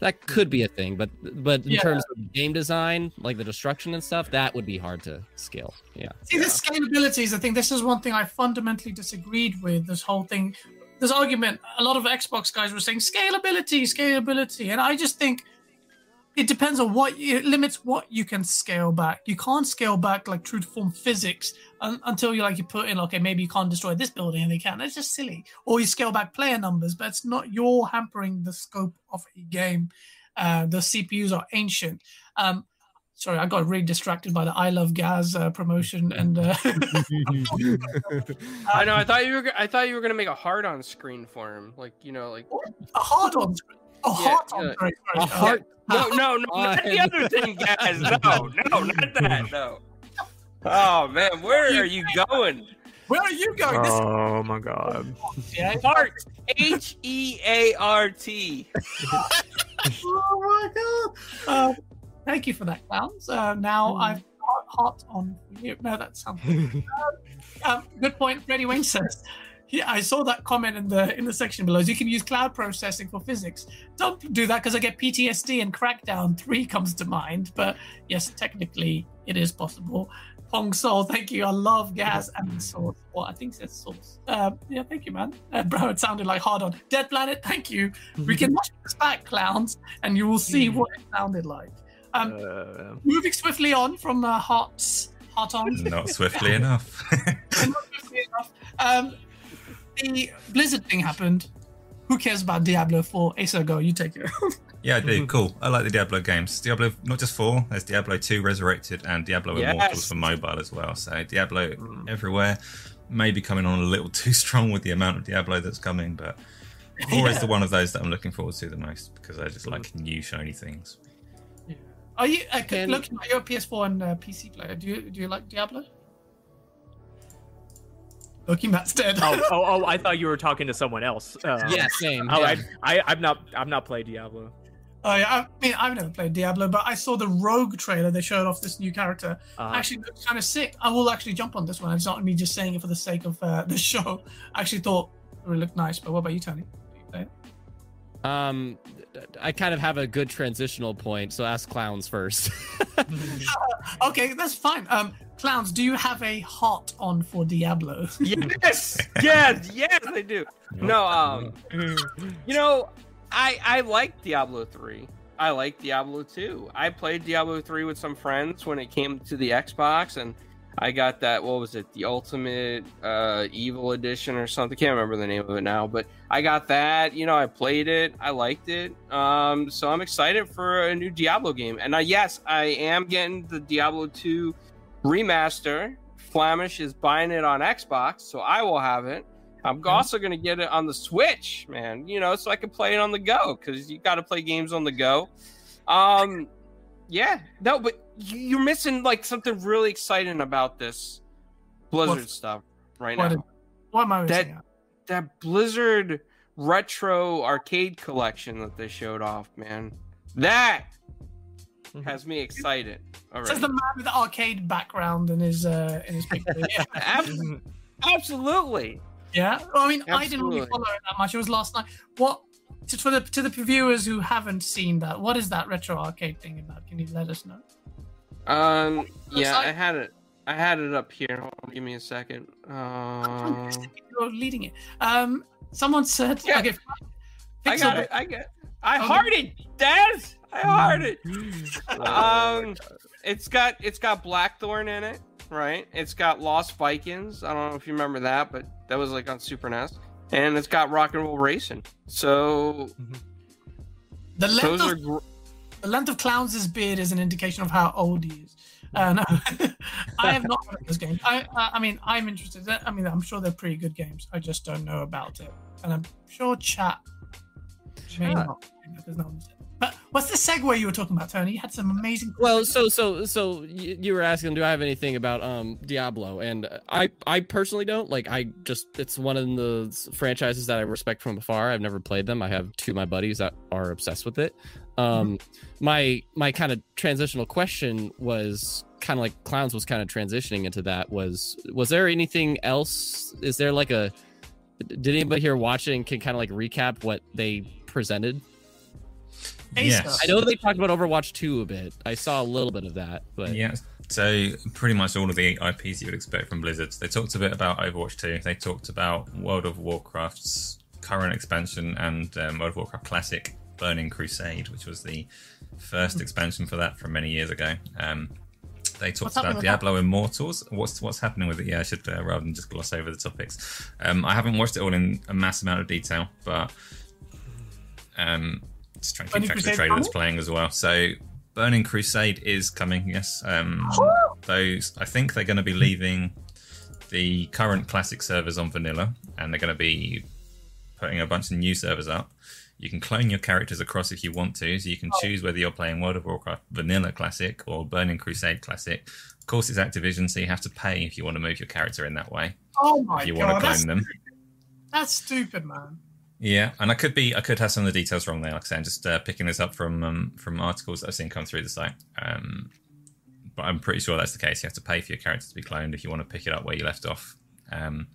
Speaker 2: That could be a thing, but but in
Speaker 1: Yeah.
Speaker 2: terms of game design, like the destruction and stuff, that would be hard to scale. Yeah.
Speaker 1: See, the scalability is the thing. This is one thing I fundamentally disagreed with. This whole thing, this argument. A lot of Xbox guys were saying scalability, scalability, and I just think it depends on what it limits what you can scale back. You can't scale back like true to form physics un, until you like you put in okay maybe you can't destroy this building and they can. That's just silly. Or you scale back player numbers, but it's not you're hampering the scope of a game. Uh, the CPUs are ancient. Um, sorry, I got really distracted by the I Love Gaz uh, promotion and. Uh,
Speaker 5: I know. I thought you were. I thought you were gonna make a heart on screen for him, like you know, like
Speaker 1: A hard on. Oh,
Speaker 5: Yeah,
Speaker 1: hard on.
Speaker 5: yeah.
Speaker 1: Sorry, sorry.
Speaker 2: A heart.
Speaker 5: no, no, no, not the other thing, guys. No, no, not that. No. Oh man, where are you going?
Speaker 1: where are you going? This
Speaker 6: Oh my god.
Speaker 5: Heart. H E A R T.
Speaker 1: Oh my god. Uh, thank you for that, clowns. Uh, now I've got hot on you. No, that sounds. good. um, good point. Freddie Wayne says. Yeah, I saw that comment in the in the section below. You can use cloud processing for physics. Don't do that because I get PTSD and Crackdown Three comes to mind. But yes, technically it is possible. Pong Soul, thank you. I love gas and source. Well, I think it says source. Uh, yeah, thank you, man. Uh, bro, it sounded like hard on. Dead Planet, thank you. We can watch this back, clowns, and you will see what it sounded like. Um,
Speaker 6: Uh,
Speaker 1: moving swiftly on from uh, hearts, heart on.
Speaker 4: Not swiftly enough.
Speaker 1: Not swiftly enough. Um, the Blizzard thing happened. Who cares about Diablo 4? Asa, go. You take it.
Speaker 4: Yeah, I do. Cool. I like the Diablo games. Diablo, not just four. There's Diablo 2 Resurrected and Diablo
Speaker 5: Yes.
Speaker 4: Immortals for mobile as well. So Diablo
Speaker 6: Mm.
Speaker 4: everywhere. Maybe coming on a little too strong with the amount of Diablo that's coming, but four is the one of those that I'm looking forward to the most because I just like new shiny things. Yeah.
Speaker 1: Are you uh,
Speaker 2: Can-
Speaker 1: looking at your PS4 and uh, PC player? Do you do you like Diablo? Looking Matt's dead.
Speaker 6: oh, oh, oh! I thought you were talking to someone else. Uh,
Speaker 2: Yeah, same.
Speaker 6: Oh,
Speaker 2: yeah.
Speaker 6: I, I, I've not, I've not played Diablo.
Speaker 1: Oh yeah, I mean I've never played Diablo, but I saw the Rogue trailer. They showed off this new character.
Speaker 6: Uh,
Speaker 1: actually looks kind of sick. I will actually jump on this one. It's not me just saying it for the sake of uh, the show. I actually thought it would look nice. But what about you, Tony? You?
Speaker 2: Um, I kind of have a good transitional point, so ask clowns first.
Speaker 1: Okay, that's fine. Um, clowns, do you have a heart on for Diablo?
Speaker 5: Yes, yes, yes, I do. No, um, you know, I I like Diablo three. I like Diablo two. I played Diablo three with some friends when it came to the Xbox, and I got that. What was it? The Ultimate uh, Evil Edition or something? Can't remember the name of it now, but I got that. You know, I played it. I liked it. Um, so I'm excited for a new Diablo game. And uh, yes, I am getting the Diablo two remaster. Flamish is buying it on Xbox, so I will have it. I'm also going to get it on the Switch, man. You know, so I can play it on the go because you got to play games on the go. Um, yeah, no, but you- you're missing like something really exciting about this Blizzard stuff right
Speaker 1: What,
Speaker 5: now.
Speaker 1: what am I
Speaker 5: That-? That Blizzard retro arcade collection that they showed off, man. That has me excited. All
Speaker 1: Says the man with the arcade background in his uh, in his picture. Yeah.
Speaker 5: Absolutely.
Speaker 1: Yeah. Well, I mean, I didn't really follow it that much. It was last night. What? Just for the to the viewers who haven't seen that, what is that retro arcade thing about? Can you let us know?
Speaker 5: Um. Yeah,
Speaker 1: Aside-
Speaker 5: I had it. I had it up here. Hold on, give me a second. Uh,
Speaker 1: You're leading it. Um, someone said,
Speaker 5: Yeah.
Speaker 1: okay,
Speaker 5: I got
Speaker 1: Pixel-
Speaker 5: it. I got. I
Speaker 1: Okay.
Speaker 5: hearted, Daz. I hearted. Um, it's got it's got Blackthorn in it, right? It's got Lost Vikings. I don't know if you remember that, but that was like on Super NES. And it's got Rock and Roll Racing. So
Speaker 1: the length
Speaker 5: those
Speaker 1: of
Speaker 5: are gr-
Speaker 1: The length of Clowns' beard is an indication of how old he is. Uh, no, I have not heard of those games. I, I, I mean, I'm interested. I mean, I'm sure they're pretty good games. I just don't know about it, and I'm sure chat may
Speaker 2: Chat.
Speaker 1: not because no one said. But what's the segue you were talking about, Tony? You had some amazing.
Speaker 2: Well, so so so you, you were asking, do I have anything about um Diablo? And I I personally don't. Like I just it's one of the franchises that I respect from afar. I've never played them. I have two of my buddies that are obsessed with it. Um, my my kind of transitional question was kind of like clowns was kind of transitioning into that. Was was there anything else? Is there like a did anybody here watching can kind of like recap what they presented?
Speaker 4: Yes.
Speaker 2: I know they talked about Overwatch 2 a bit. I saw a little bit of that, but
Speaker 4: Yeah. So pretty much all of the IPs you would expect from Blizzard. They talked a bit about Overwatch 2. They talked about World of Warcraft's current expansion and um, World of Warcraft Classic Burning Crusade, which was the first expansion for that from many years ago. Um, they talked
Speaker 1: What's
Speaker 4: about
Speaker 1: with
Speaker 4: Diablo Immortals. What's what's happening with it? Yeah, I should uh, rather than just gloss over the topics. Um, I haven't watched it all in a mass amount of detail, but um, just trying to
Speaker 1: Burning
Speaker 4: keep track of the trailer that's playing as well. So Burning Crusade is coming. Yes, um, those I think they're going to be leaving the current classic servers on vanilla, and they're going to be putting a bunch of new servers up. You can clone your characters across if you want to, so you can choose whether you're playing World of Warcraft Vanilla Classic or Burning Crusade Classic. Of course, it's Activision, so you have to pay if you want to move your character in that way.
Speaker 1: Oh my
Speaker 4: if you
Speaker 1: god,
Speaker 4: want to
Speaker 1: that's,
Speaker 4: clone them.
Speaker 1: that's stupid, man.
Speaker 4: Yeah, and I could be, I could have some of the details wrong there. Like I say, I'm just uh, picking this up from um, from articles that I've seen come through the site. Um, but I'm pretty sure that's the case. You have to pay for your character to be cloned if you want to pick it up where you left off. Um,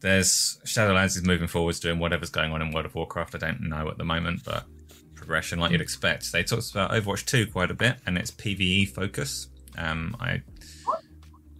Speaker 4: there's Shadowlands is moving forwards, doing whatever's going on in World of Warcraft. I don't know at the moment, but progression like you'd expect. They talked about Overwatch 2 quite a bit and its PVE focus. Um, I,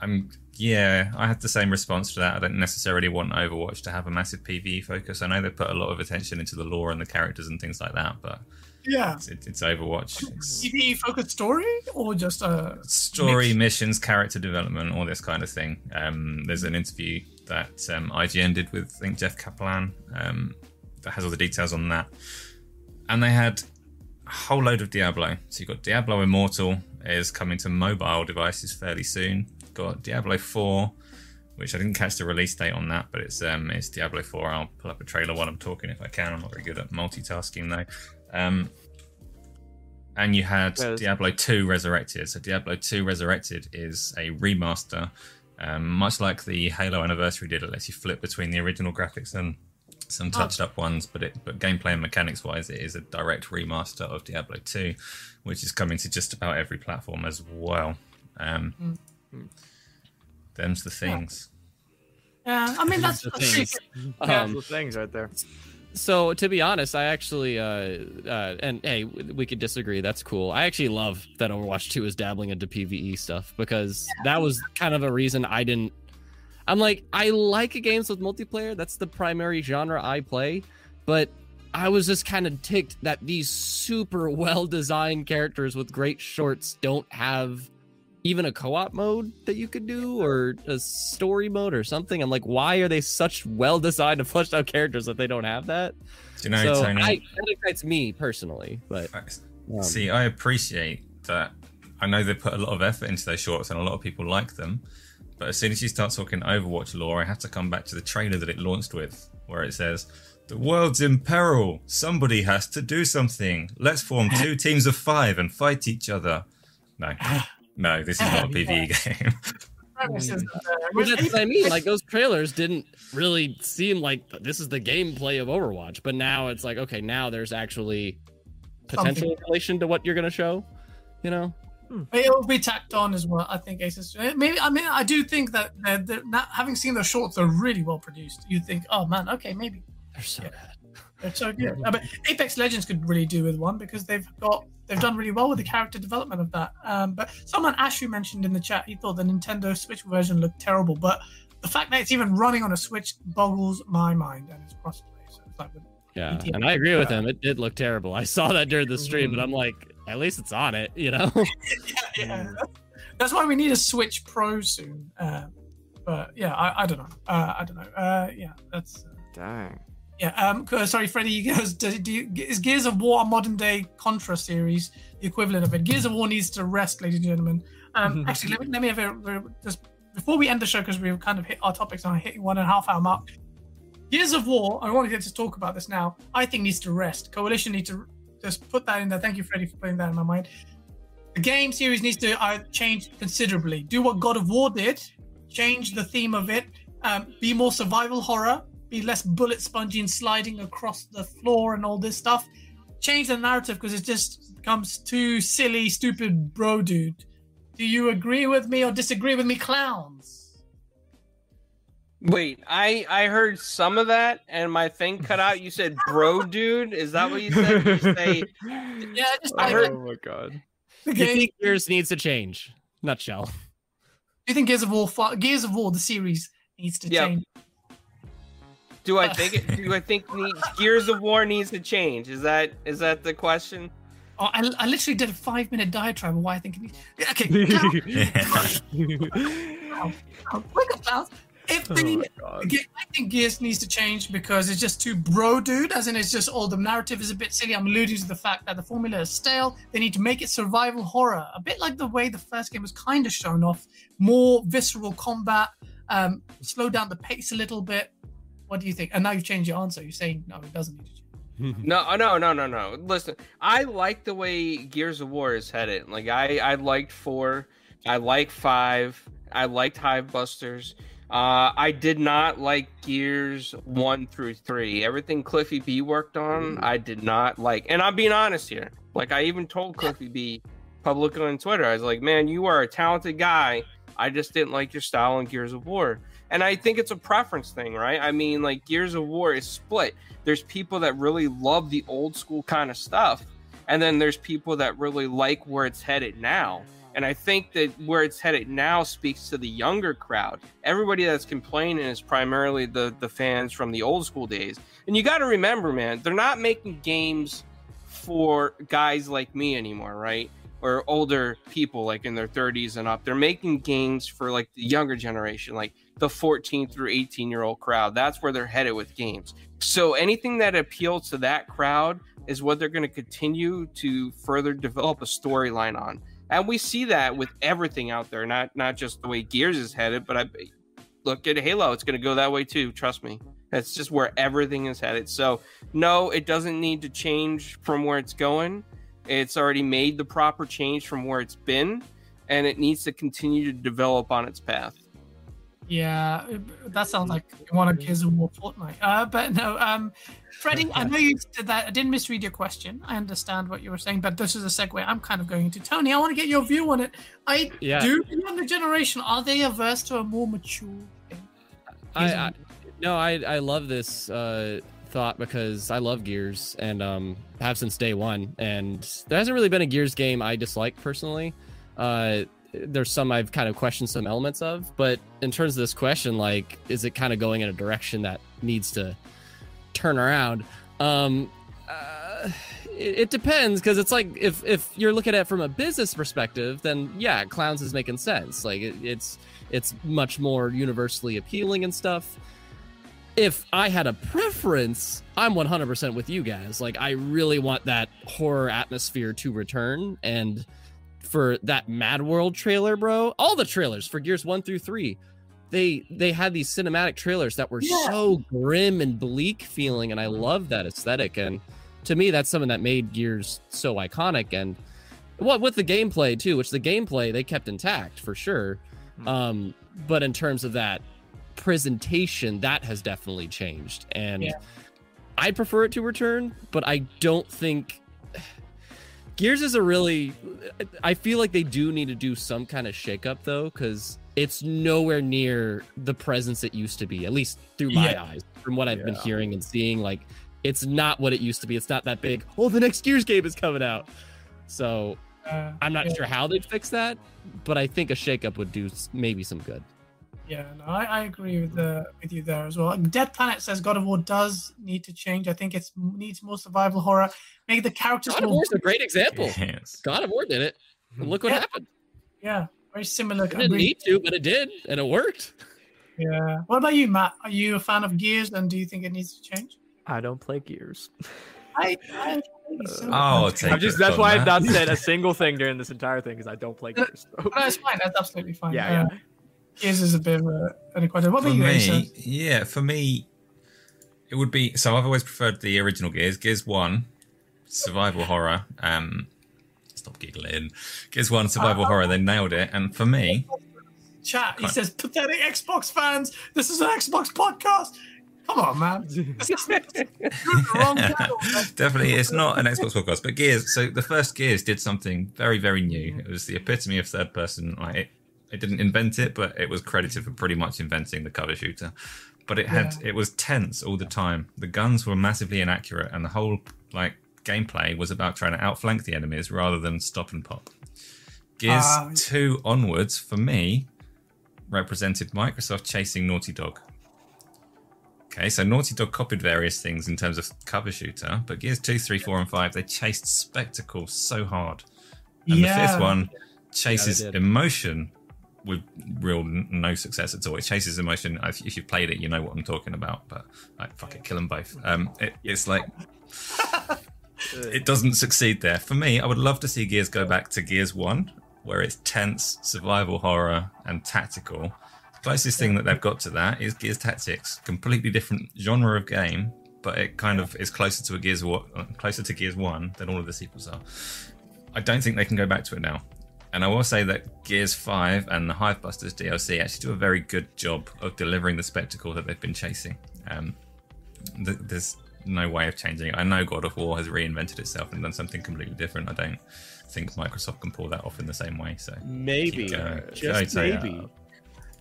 Speaker 4: I'm yeah, I had the same response to that. I don't necessarily want Overwatch to have a massive PVE focus. I know they put a lot of attention into the lore and the characters and things like that, but
Speaker 1: Yeah.
Speaker 4: it's, it, it's Overwatch. It's
Speaker 1: PVE focused story or just a
Speaker 4: story,
Speaker 1: Mix.
Speaker 4: missions, character development, all this kind of thing. Um, there's an interview that um, IGN did with I think Jeff Kaplan um, that has all the details on that, and they had a whole load of Diablo. So you've got Diablo Immortal is coming to mobile devices fairly soon. Got Diablo 4, which I didn't catch the release date on that, but it's um it's Diablo 4. I'll pull up a trailer while I'm talking if I can. I'm not very good at multitasking though. Um, and you had. Diablo 2 Resurrected. So Diablo 2 Resurrected is a remaster, um, much like the Halo Anniversary did. It lets you flip between the original graphics and some touched up ones, but it but gameplay and mechanics wise, it is a direct remaster of Diablo 2, which is coming to just about every platform as well. Um, Them's the things.
Speaker 1: Yeah, I mean that's,
Speaker 2: The things.
Speaker 1: Yeah.
Speaker 2: Um,
Speaker 6: Cool things right there.
Speaker 2: so to be honest, I actually, uh, uh, and hey, we could disagree. That's cool. I actually love that Overwatch 2 is dabbling into PVE stuff because that was kind of a reason I didn't. I'm like, I like games with multiplayer. That's the primary genre I play, but I was just kind of ticked that these super well designed characters with great shorts don't have even a co-op mode that you could do or a story mode or something. I'm like, why are they such well designed and fleshed out characters that they don't have that?
Speaker 4: Know,
Speaker 2: so
Speaker 4: Tony?
Speaker 2: I, that excites me personally, but um,
Speaker 4: See, I appreciate that. I know they put a lot of effort into those shorts, and a lot of people like them. But as soon as you start talking Overwatch lore, I have to come back to the trailer that it launched with, where it says, "The world's in peril. Somebody has to do something. Let's form two teams of five and fight each other." No, no, this is not a PvE game.
Speaker 1: premise is, uh,
Speaker 2: Well, that's what I mean. Like those trailers didn't really seem like this is the gameplay of Overwatch, but now it's like okay, now there's actually potential
Speaker 1: Something.
Speaker 2: in relation to what you're gonna show. You know,
Speaker 1: It will be tacked on as well. I think Aces. Maybe I mean I do think that they're, they're not, having seen the shorts, they're really well produced. You think, oh man, okay, maybe
Speaker 2: they're so
Speaker 1: Yeah.
Speaker 2: bad.
Speaker 1: they're so good. Uh, but Apex Legends could really do with one because they've got they've done really well with the character development of that. Um, but someone Ashu mentioned in the chat he thought the Nintendo Switch version looked terrible, but the fact that it's even running on a Switch boggles my mind and it's crossplay. So it's like,
Speaker 2: Yeah,
Speaker 1: Yeah.
Speaker 2: and I agree with him. It did look terrible. I saw that during the stream, but I'm like, at least it's on it. You know.
Speaker 1: yeah, yeah. That's why we need a Switch Pro soon. Uh, but yeah, I, I don't know. Uh, I don't know. Uh, yeah, that's. Uh,
Speaker 6: Dang.
Speaker 1: Yeah. Um. Sorry, Freddie. Goes. Do, do you, is Gears of War a modern day Contra series, the equivalent of it? Gears of War needs to rest, ladies and gentlemen. Um. actually, let me let me have a just before we end the show because we've kind of hit our topics on hitting one and a half hour mark. Gears of War. I wanted to get to talk about this now. I think needs to rest. Coalition needs to just put that in there. Thank you, Freddie, for putting that in my mind. The game series needs to uh, change considerably. Do what God of War did. Change the theme of it. Um, be more survival horror. Be less bullet spongy and sliding across the floor and all this stuff. Change the narrative because it just becomes too silly, stupid, bro, dude. Do you agree with me or disagree with me, clowns?
Speaker 5: Wait, I I heard some of that and my thing cut out. You said bro dude. Is that what you said? You say
Speaker 1: Yeah, just
Speaker 5: I
Speaker 1: I
Speaker 5: heard-
Speaker 6: Oh my god.
Speaker 1: the
Speaker 2: You
Speaker 1: game.
Speaker 2: think Gears needs to change? Nutshell.
Speaker 1: Do you think Gears of War, Gears of War, the series needs to
Speaker 5: Yeah.
Speaker 1: change?
Speaker 5: Do I think it do I think need, Gears of War needs to change? Is that is that the question?
Speaker 1: Oh, I, I literally did a five minute diatribe of why I think it needs. Okay, clown, clown, wake. If
Speaker 6: Oh
Speaker 1: the
Speaker 6: my god.
Speaker 1: Ge- I think Gears needs to change because it's just too bro dude, as in it's just all the narrative is a bit silly. I'm alluding to the fact that the formula is stale. They need to make it survival horror, a bit like the way the first game was kind of shown off. More visceral combat, um, slow down the pace a little bit. What do you think? And now you've changed your answer. You're saying no, it doesn't need to change.
Speaker 5: No, no, no, no, no. Listen, I like the way Gears of War is headed. Like I, I liked four, I like five, I liked Hivebusters. Uh, I did not like Gears one through three. Everything Cliffy B worked on, I did not like. And I'm being honest here. Like I even told Cliffy B publicly on Twitter, I was like, "Man, you are a talented guy. I just didn't like your style in Gears of War." And I think it's a preference thing, right? I mean, like Gears of War is split. There's people that really love the old school kind of stuff and then there's people that really like where it's headed now. And i think that where it's headed now speaks to the younger crowd. Everybody that's complaining is primarily the the fans from the old school days. And you got to remember man they're not making games for guys like me anymore right? Or older people like in their 30s and up. They're making games for like the younger generation. Like the 14 through 18 year old crowd that's where they're headed with games so anything that appeals to that crowd is what they're going to continue to further develop a storyline on. And we see that with everything out there, not not just the way Gears is headed, but I look at Halo, it's going to go that way too, trust me. That's just where everything is headed. So, no, it doesn't need to change from where it's going. It's already made the proper change from where it's been, and it needs to continue to develop on its path.
Speaker 1: Yeah, that sounds like one of Gears of War Fortnite. Uh, but no, um, Freddie, I know you did that. I didn't misread your question. I understand what you were saying, but this is a segue. I'm kind of going to Tony. I want to get your view on it. I
Speaker 2: Yeah.
Speaker 1: do the younger generation. Are they averse to a more mature thing?
Speaker 2: I, I no, I I love this uh, thought because I love Gears and um have since day one, and there hasn't really been a Gears game I dislike personally. Uh, there's some I've kind of questioned some elements of, but in terms of this question, like, is it kind of going in a direction that needs to turn around? Um, uh, it, it depends because it's like if if you're looking at it from a business perspective, then yeah, clowns is making sense. Like it, it's it's much more universally appealing and stuff. If I had a preference, I'm 100% with you guys. Like I really want that horror atmosphere to return and for that Mad World trailer, bro. All the trailers for Gears 1 through 3. They they had these cinematic trailers that were
Speaker 1: Yeah.
Speaker 2: so grim and bleak feeling and I love that aesthetic and to me that's something that made Gears so iconic and what with the gameplay too, which the gameplay they kept intact for sure. Um, but in terms of that presentation, that has definitely changed. And
Speaker 1: Yeah.
Speaker 2: I prefer it to return, but I don't think Gears is a really I feel like they do need to do some kind of shakeup though, because it's nowhere near the presence it used to be, at least through my
Speaker 1: Yeah.
Speaker 2: eyes, from what I've been hearing and seeing. Like it's not what it used to be. It's not that big. Oh, the next Gears game is coming out. So
Speaker 1: Uh,
Speaker 2: I'm not
Speaker 1: yeah.
Speaker 2: sure how they'd fix that, but I think a shakeup would do maybe some good.
Speaker 1: Yeah, no, I, I agree with the with you there as well. Dead Planet says God of War does need to change. I think it needs more survival horror. Make the characters
Speaker 2: God of
Speaker 1: War
Speaker 2: is a great example.
Speaker 4: Yes.
Speaker 2: God of War did it. And look what
Speaker 1: Yeah.
Speaker 2: happened.
Speaker 1: yeah, very similar.
Speaker 2: It didn't need to, but it did, and it worked.
Speaker 1: Yeah. What about you, Matt? Are you a fan of Gears, and do you think it needs to change?
Speaker 3: I don't play Gears.
Speaker 1: I, I, so-
Speaker 4: Oh, take
Speaker 3: I'm just that's
Speaker 4: from
Speaker 3: why I've
Speaker 4: that.
Speaker 3: not said a single thing during this entire thing because I don't play uh, Gears.
Speaker 1: no, it's fine. That's absolutely fine.
Speaker 3: Yeah,
Speaker 1: Uh, Gears is a bit of a, an equation. What
Speaker 4: For
Speaker 1: about you,
Speaker 4: me, yeah, for me, it would be. So I've always preferred the original Gears. Gears One, survival horror. Um, stop giggling. Gears One, survival horror. They nailed it. And for me,
Speaker 1: Chat. He says, "Pathetic Xbox fans. This is an Xbox podcast." Come on, man. This is- You're the wrong channel,
Speaker 4: definitely, it's not an Xbox podcast, but Gears. So the first Gears did something very, very new. It was the epitome of third person. Like it, it didn't invent it, but it was credited for pretty much inventing the cover shooter. But it had,
Speaker 1: Yeah.
Speaker 4: it was tense all the time. The guns were massively inaccurate, and the whole like gameplay was about trying to outflank the enemies rather than stop and pop. Gears
Speaker 1: Ah.
Speaker 4: two onwards for me represented Microsoft chasing Naughty Dog. Okay, so Naughty Dog copied various things in terms of cover shooter, but Gears 2, 3, 4, and 5, they chased spectacle so hard. And
Speaker 1: Yeah.
Speaker 4: the fifth one chases
Speaker 2: did.
Speaker 4: emotion with real n- no success at all. It chases emotion. If, if you've played it, you know what I'm talking about, but like, fuck it, kill them both. Um, it, it's like, it doesn't succeed there. For me, I would love to see Gears go back to Gears 1, where it's tense, survival horror, and tactical. The closest thing that they've got to that is Gears Tactics, completely different genre of game, but it kind of is closer to a Gears closer to Gears 1 than all of the sequels are. I don't think they can go back to it now. And I will say that Gears 5 and the Hivebusters DLC actually do a very good job of delivering the spectacle that they've been chasing. Um, th- there's no way of changing it. I know God of War has reinvented itself and done something completely different. I don't think Microsoft can pull that off in the same way. So
Speaker 2: Maybe, just
Speaker 4: Go to-
Speaker 2: maybe.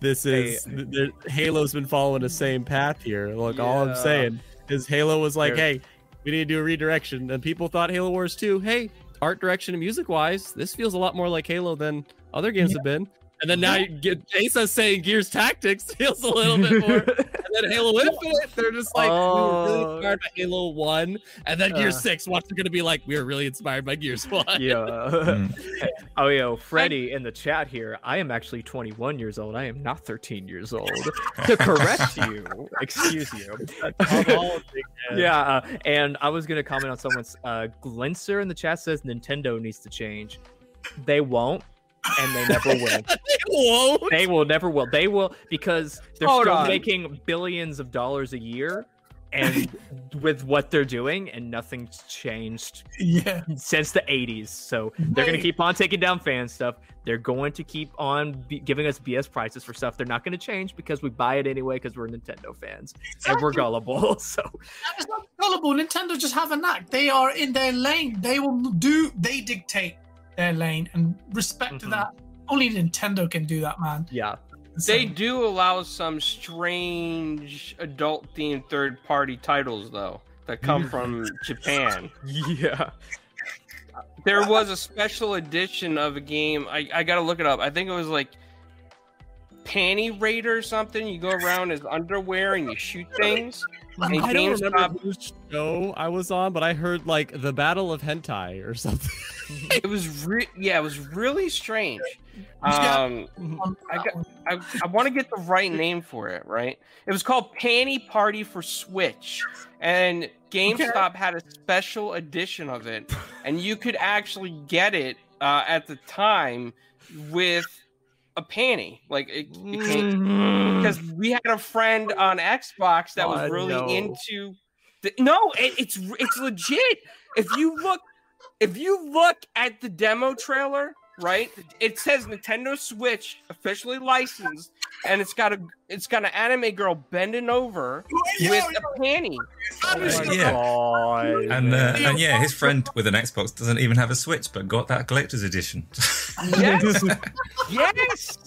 Speaker 2: This
Speaker 3: Hey,
Speaker 2: is th- th- Halo's been following the same path here. Look, all I'm saying is Halo was like,
Speaker 3: There-
Speaker 2: "Hey, we need to do a redirection," and people thought Halo Wars 2, hey, art direction and music wise, this feels a lot more like Halo than other games have been. And then now you get Asa saying Gears Tactics feels a little bit more. and then Halo Infinite, they're just like, we were really
Speaker 3: Oh.
Speaker 2: inspired by Halo 1. And then Gears
Speaker 3: Uh.
Speaker 2: 6, what's it going to be like? We were really inspired by Gears 1.
Speaker 3: yeah.
Speaker 4: Mm.
Speaker 3: oh, yo, Freddie in the chat here. I am actually 21 years old. I am not 13 years old. to correct you, excuse you. yeah, uh, and I was gonna comment on someone's uh, Glinster in the chat says Nintendo needs to change. They won't, and they never will.
Speaker 2: Whoa.
Speaker 3: They will never will. They will because they're
Speaker 5: Hold
Speaker 3: still
Speaker 5: on.
Speaker 3: making billions of dollars a year, and with what they're doing, and nothing's changed
Speaker 1: Yeah.
Speaker 3: since the 80s. So they're going to keep on taking down fan stuff. They're going to keep on be- giving us BS prices for stuff. They're not going to change because we buy it anyway because we're Nintendo fans and we're gullible. So
Speaker 1: That is not gullible. Nintendo just have a knack. They are in their lane. They will do. They dictate their lane, and respect to
Speaker 3: Mhm.
Speaker 1: that. Only Nintendo can do that, man.
Speaker 3: yeah,
Speaker 5: They do allow some strange adult themed third party titles though that come from Japan.
Speaker 3: yeah.
Speaker 5: There was a special edition of a game. I, I gotta look it up. I think it was like Panty Raider or something. You go around as underwear and you shoot things.
Speaker 2: I don't remember whose show I was on, but I heard like the Battle of Hentai or something.
Speaker 5: It was re- yeah, it was really strange. Um, I got- I, I want to get the right name for it, right? It was called Panty Party for Switch, and GameStop had a special edition of it, and you could actually get it uh, at the time with a panty. Like it, it came mm-hmm. because we had a friend on Xbox that was really
Speaker 3: no.
Speaker 5: into. The, no, it, it's it's legit. If you look, if you look at the demo trailer, right, it says Nintendo Switch officially licensed, and it's got a it's got an anime girl bending over with a panty.
Speaker 3: Oh my
Speaker 4: Yeah.
Speaker 3: God.
Speaker 4: And uh, and yeah, his friend with an Xbox doesn't even have a Switch, but got that collector's edition.
Speaker 5: Yes, yes,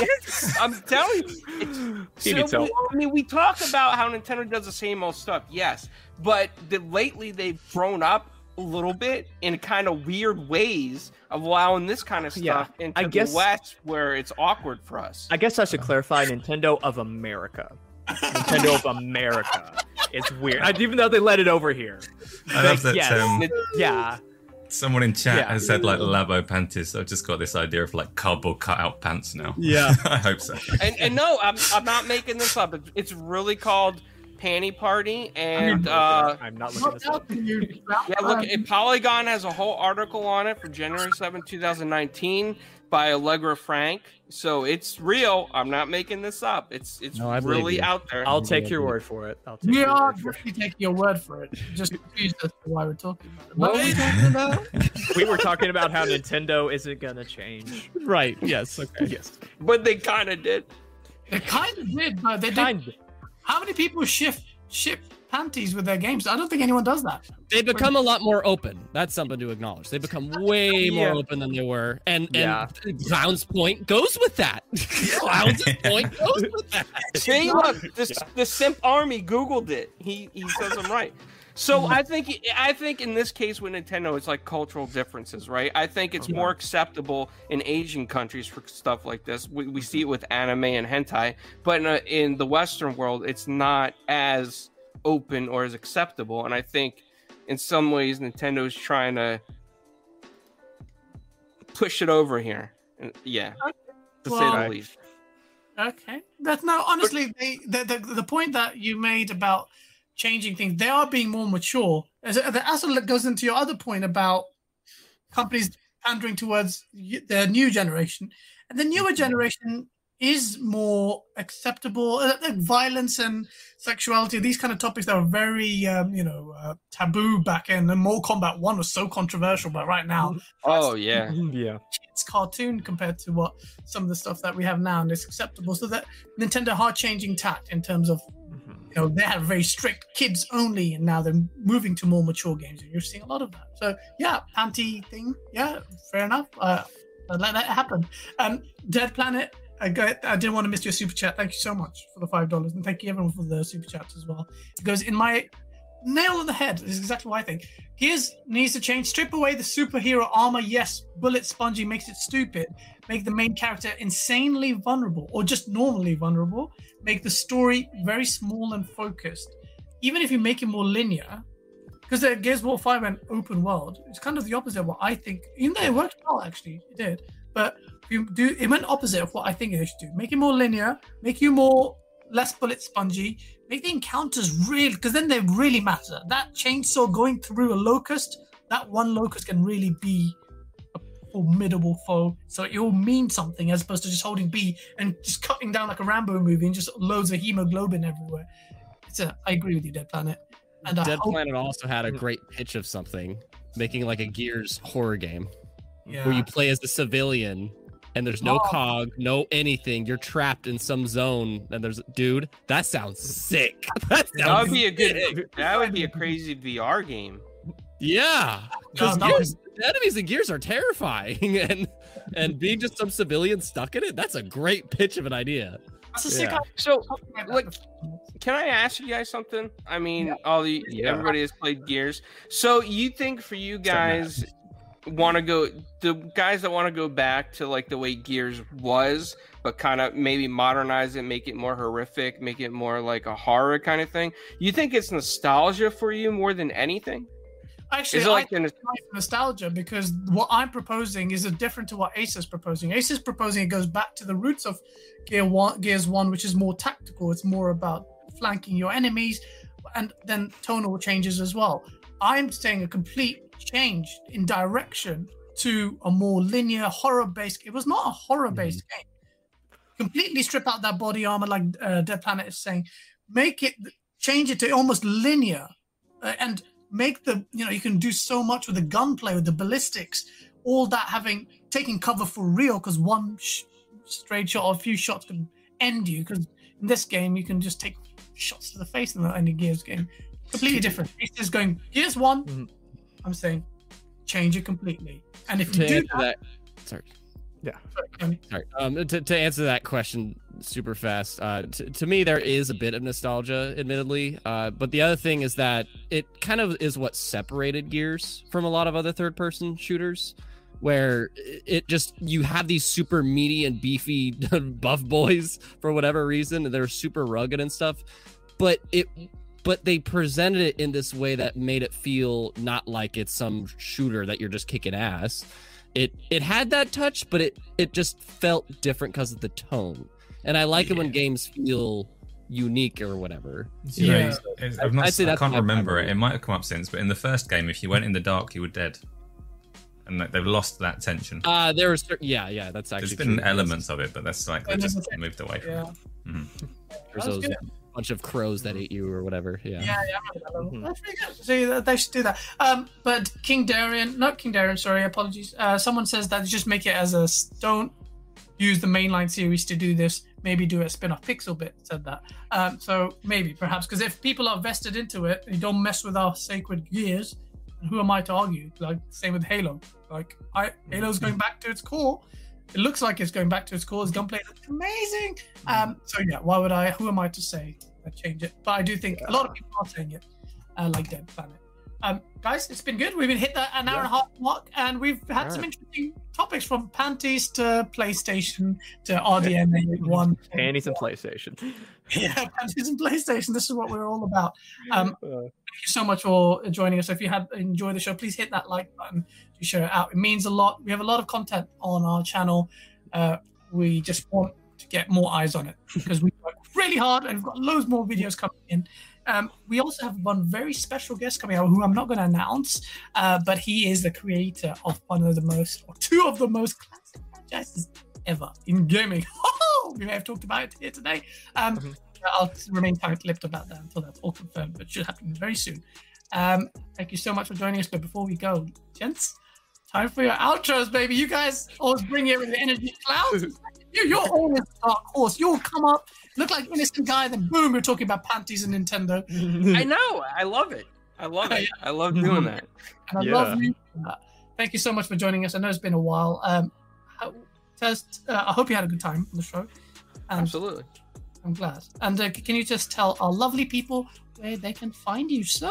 Speaker 5: yes. I'm telling you. It's,
Speaker 3: He
Speaker 5: so,
Speaker 3: help.
Speaker 5: I mean, we talk about how Nintendo does the same old stuff, yes, but the, lately they've grown up a little bit in kind of weird ways of allowing this kind of
Speaker 3: Yeah,
Speaker 5: stuff into
Speaker 3: I guess-
Speaker 5: the West where it's awkward for us.
Speaker 3: I guess I should clarify Nintendo of America. Nintendo of America. It's weird. I, even though they let it over here.
Speaker 4: I love that
Speaker 3: yes.
Speaker 4: um,
Speaker 5: It-
Speaker 3: Yeah.
Speaker 4: someone in chat
Speaker 3: Yeah.
Speaker 4: has said like Labo panties. I've just got this idea of like cardboard cutout pants now.
Speaker 2: Yeah.
Speaker 4: I hope so.
Speaker 5: and, and no, I'm, I'm not making this up. It's, it's really called Panty Party, and uh,
Speaker 3: I'm not looking
Speaker 1: Not
Speaker 3: this up.
Speaker 1: you,
Speaker 5: yeah, look, it, Polygon has a whole article on it for January 7, 2019 by Allegra Frank. So it's real. I'm not making this up. It's it's
Speaker 2: No,
Speaker 5: really out there.
Speaker 3: I'll take your word for it. I'll take
Speaker 1: we
Speaker 3: your
Speaker 1: are
Speaker 3: word for it.
Speaker 1: taking your word for it. Just confused as to why we're talking about it.
Speaker 2: What
Speaker 1: But
Speaker 2: were we
Speaker 1: it-
Speaker 2: talking about?
Speaker 3: We were talking about how Nintendo isn't gonna change.
Speaker 2: right. Yes. Okay.
Speaker 3: Yes.
Speaker 5: But they kind of did.
Speaker 1: They kind of did, but they did.
Speaker 3: Kind.
Speaker 1: How many people shift ship panties with their games? I don't think anyone does that.
Speaker 2: They become a lot more open. That's something to acknowledge. They become way more open than they were, and
Speaker 3: Yeah.
Speaker 2: and Clown's point goes with that. Clown's point goes with that.
Speaker 5: See, look, the, the simp army Googled it. He he says I'm right. So mm-hmm. I think I think in this case with Nintendo, it's like cultural differences, right? I think it's more acceptable in Asian countries for stuff like this. We, we see it with anime and hentai, but in, a, in the Western world, it's not as open or as acceptable. And I think in some ways, Nintendo's trying to push it over here. And, yeah, to say the least.
Speaker 1: Okay, that's no. Honestly, they, the, the the point that you made about changing things, they are being more mature. As that also goes into your other point about companies pandering towards y- the new generation, and the newer generation is more acceptable. Uh, violence and sexuality, these kind of topics that are very, um, you know, uh, taboo back in. And Mortal Kombat One was so controversial, but right now
Speaker 5: Oh yeah.
Speaker 3: Yeah.
Speaker 1: kids cartoon compared to what some of the stuff that we have now and it's acceptable so that nintendo are changing tact in terms of you know they had very strict kids only and now they're moving to more mature games and you're seeing a lot of that so yeah panty thing yeah fair enough uh let that happen um dead planet I, I didn't want to miss your super chat. Thank you so much for the five dollars, and thank you everyone for the super chats as well. It goes in my nail on the head. This is exactly what I think. Gears needs to change. Strip away the superhero armor. Yes, bullet spongy makes it stupid. Make the main character insanely vulnerable or just normally vulnerable. Make the story very small and focused. Even if you make it more linear, because the Gears of War 5 went open world, it's kind of the opposite of what I think. Even though it worked well, actually, it did. But you do, it went opposite of what I think they should do. Make it more linear. Make you more less bullet spongy. Make the encounters real, because then they really matter. That chainsaw going through a locust, that one locust can really be a formidable foe. So it will mean something as opposed to just holding B and just cutting down like a Rambo movie and just loads of hemoglobin everywhere. It's a, I agree with you, Dead Planet. And
Speaker 2: Dead Planet also had a great pitch of something, making like a Gears horror game
Speaker 1: yeah.
Speaker 2: where you play as a civilian and there's no
Speaker 1: Oh.
Speaker 2: cog, no anything. You're trapped in some zone, and there's dude. That sounds sick. That,
Speaker 5: That would be a good.
Speaker 2: sick.
Speaker 5: That would be a crazy VR game.
Speaker 2: Yeah, because
Speaker 1: No, that was-
Speaker 2: the enemies in Gears are terrifying, and and being just some civilian stuck in it. That's a great pitch of an idea.
Speaker 1: That's
Speaker 2: yeah.
Speaker 5: So, like, can I ask you guys something? I mean, all the
Speaker 3: Yeah.
Speaker 5: everybody has played Gears. So, you think for you guys want to go the guys that want to go back to like the way Gears was, but kind of maybe modernize it, make it more horrific, make it more like a horror kind of thing? You think it's nostalgia for you more than anything?
Speaker 1: Actually,
Speaker 5: it
Speaker 1: I
Speaker 5: like an,
Speaker 1: nostalgia because what I'm proposing is a different to what Ace is proposing. Ace is proposing it goes back to the roots of Gear One, Gears One, which is more tactical. It's more about flanking your enemies, and then tonal changes as well. I'm saying a complete change in direction to a more linear horror-based. It was not a horror-based game. Completely strip out that body armor, like uh, Dead Planet is saying. Make it change it to almost linear, uh, and make the you know you can do so much with the gunplay with the ballistics all that having taking cover for real because one sh- straight shot or a few shots can end you because in this game you can just take shots to the face in the any gears game completely different it's just going gears one
Speaker 3: Mhm.
Speaker 1: I'm saying change it completely and if you
Speaker 2: To
Speaker 1: do
Speaker 2: answer that, sorry.
Speaker 1: that
Speaker 2: Sorry. Um, to, to answer that question super fast, uh, t- to me, there is a bit of nostalgia, admittedly. Uh, but the other thing is that it kind of is what separated Gears from a lot of other third person shooters, where it it just, you have these super meaty and beefy buff boys for whatever reason, and they're super rugged and stuff. But it, but they presented it in this way that made it feel not like it's some shooter that you're just kicking ass it it had that touch but it it just felt different because of the tone and i like it when games feel unique or whatever.
Speaker 4: You know,
Speaker 1: Yeah.
Speaker 4: I've not,
Speaker 2: I'd say
Speaker 4: I
Speaker 2: that's
Speaker 4: can't
Speaker 2: my
Speaker 4: remember it. It might have come up since, but in the first game, if you went in the dark, you were dead, and like, they've lost that tension.
Speaker 2: Uh there was cer- yeah, yeah, that's actually
Speaker 4: There's been
Speaker 2: true.
Speaker 4: elements of it, but that's like they just moved away from
Speaker 1: Yeah.
Speaker 4: it. Mhm.
Speaker 2: There's
Speaker 1: That's
Speaker 2: those
Speaker 1: good.
Speaker 2: bunch of crows that ate you or whatever. Yeah.
Speaker 1: Yeah, yeah, I remember that level.
Speaker 2: Mhm.
Speaker 1: That's pretty good. See, they should do that. Um, but King Darian, not King Darian, sorry, apologies. Uh, someone says that just make it as a don't use the mainline series to do this. Maybe do a spin-off. Pixel Bit said that. Um, so maybe, perhaps, because if people are vested into it, you don't mess with our sacred gears. Who am I to argue? Like same with Halo. Like I, Halo's going back to its core. It looks like it's going back to its core. Its gunplay looks amazing. Um, so yeah, why would I? Who am I to say I change it? But I do think a lot of people are saying it, uh, like Dead Planet. Um, guys, it's been good. We've been hit that an hour and a half mark, and we've had some interesting topics from panties to PlayStation to RDNA one.
Speaker 3: Panties and PlayStation.
Speaker 1: Yeah, panties and PlayStation. This is what we're all about. Um, thank you so much for joining us. If you had enjoyed the show, please hit that like button to share it out. It means a lot. We have a lot of content on our channel. Uh, we just want to get more eyes on it because we work really hard and we've got loads more videos coming in. Um, we also have one very special guest coming out who I'm not going to announce, uh, but he is the creator of one of the most, or two of the most classic franchises ever in gaming. we may have talked about it here today. Um,
Speaker 3: Mhm.
Speaker 1: I'll remain tight-lipped about that until that's all confirmed, but should happen very soon. Um, thank you so much for joining us. But before we go, gents, time for your outros, baby. You guys always bring it with the energy clouds. You, you're always dark horse. You'll come up, look like innocent guy, then boom, we're talking about panties and Nintendo.
Speaker 5: I know. I love it. I love it. I love doing that.
Speaker 1: And I
Speaker 3: Yeah.
Speaker 1: love you. for that. Thank you so much for joining us. I know it's been a while. Um, how- just, uh, I hope you had a good time on the show. And
Speaker 5: Absolutely.
Speaker 1: I'm glad. And uh, can you just tell our lovely people where they can find you, sir?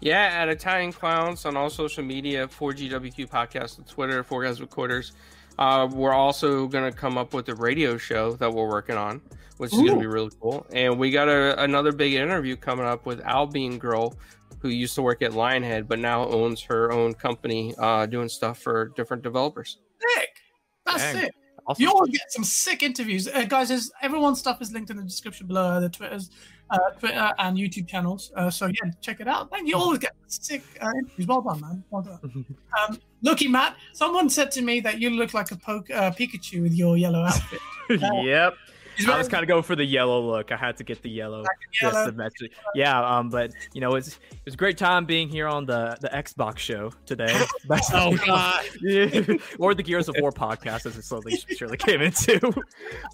Speaker 5: Yeah, at Italian Clowns on all social media, 4GWQ Podcast on Twitter, Four Guys with Quarters. Uh, we're also going to come up with a radio show that we're working on, which is going to be really cool. And we got a, another big interview coming up with Albean Girl, who used to work at Lionhead, but now owns her own company uh, doing stuff for different developers.
Speaker 1: Sick. That's
Speaker 3: Dang.
Speaker 1: it.
Speaker 3: awesome.
Speaker 1: You always get some sick interviews, uh, guys. There's, everyone's stuff is linked in the description below. uh, The Twitters, uh, Twitter and YouTube channels. Uh, so yeah, check it out. Thank you. Always get sick uh, interviews. Well done, man. Well done. um, Looky, Matt. Someone said to me that you look like a poke, uh, Pikachu with your yellow outfit.
Speaker 3: yep.
Speaker 1: He's
Speaker 3: I was kind of going for the yellow look. I had to get the yellow.
Speaker 1: yellow.
Speaker 3: Just to match it. Yeah, um, but you know, it's it was a great time being here on the the Xbox show today.
Speaker 2: Oh god.
Speaker 3: or the Gears of War podcast, as it slowly surely came into.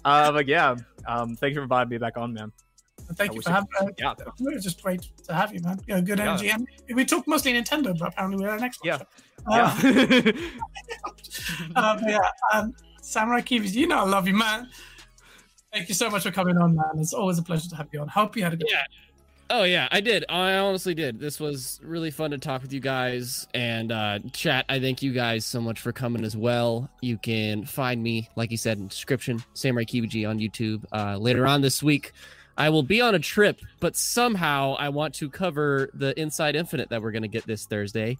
Speaker 3: Uh, but yeah, um, thank you for inviting me back on, man.
Speaker 1: Thank
Speaker 3: I
Speaker 1: you for
Speaker 3: it-
Speaker 1: having. Uh,
Speaker 3: Yeah,
Speaker 1: it was just great to have you, man. Yeah, good
Speaker 3: Yeah.
Speaker 1: energy. And we talked mostly Nintendo, but apparently we're an Xbox.
Speaker 3: Yeah.
Speaker 1: show. Uh,
Speaker 3: yeah.
Speaker 1: um, yeah, um, Samurai Kiwis, you know I love you, man. Thank you so much for coming on, man. It's always a pleasure to have you on. Hope you had a good
Speaker 2: Yeah. Oh yeah, I did. I honestly did. This was really fun to talk with you guys and uh, chat. I thank you guys so much for coming as well. You can find me, like you said, in description, Samurai Kibuji on YouTube. Uh, later on this week, I will be on a trip, but somehow I want to cover the Inside Infinite that we're gonna get this Thursday,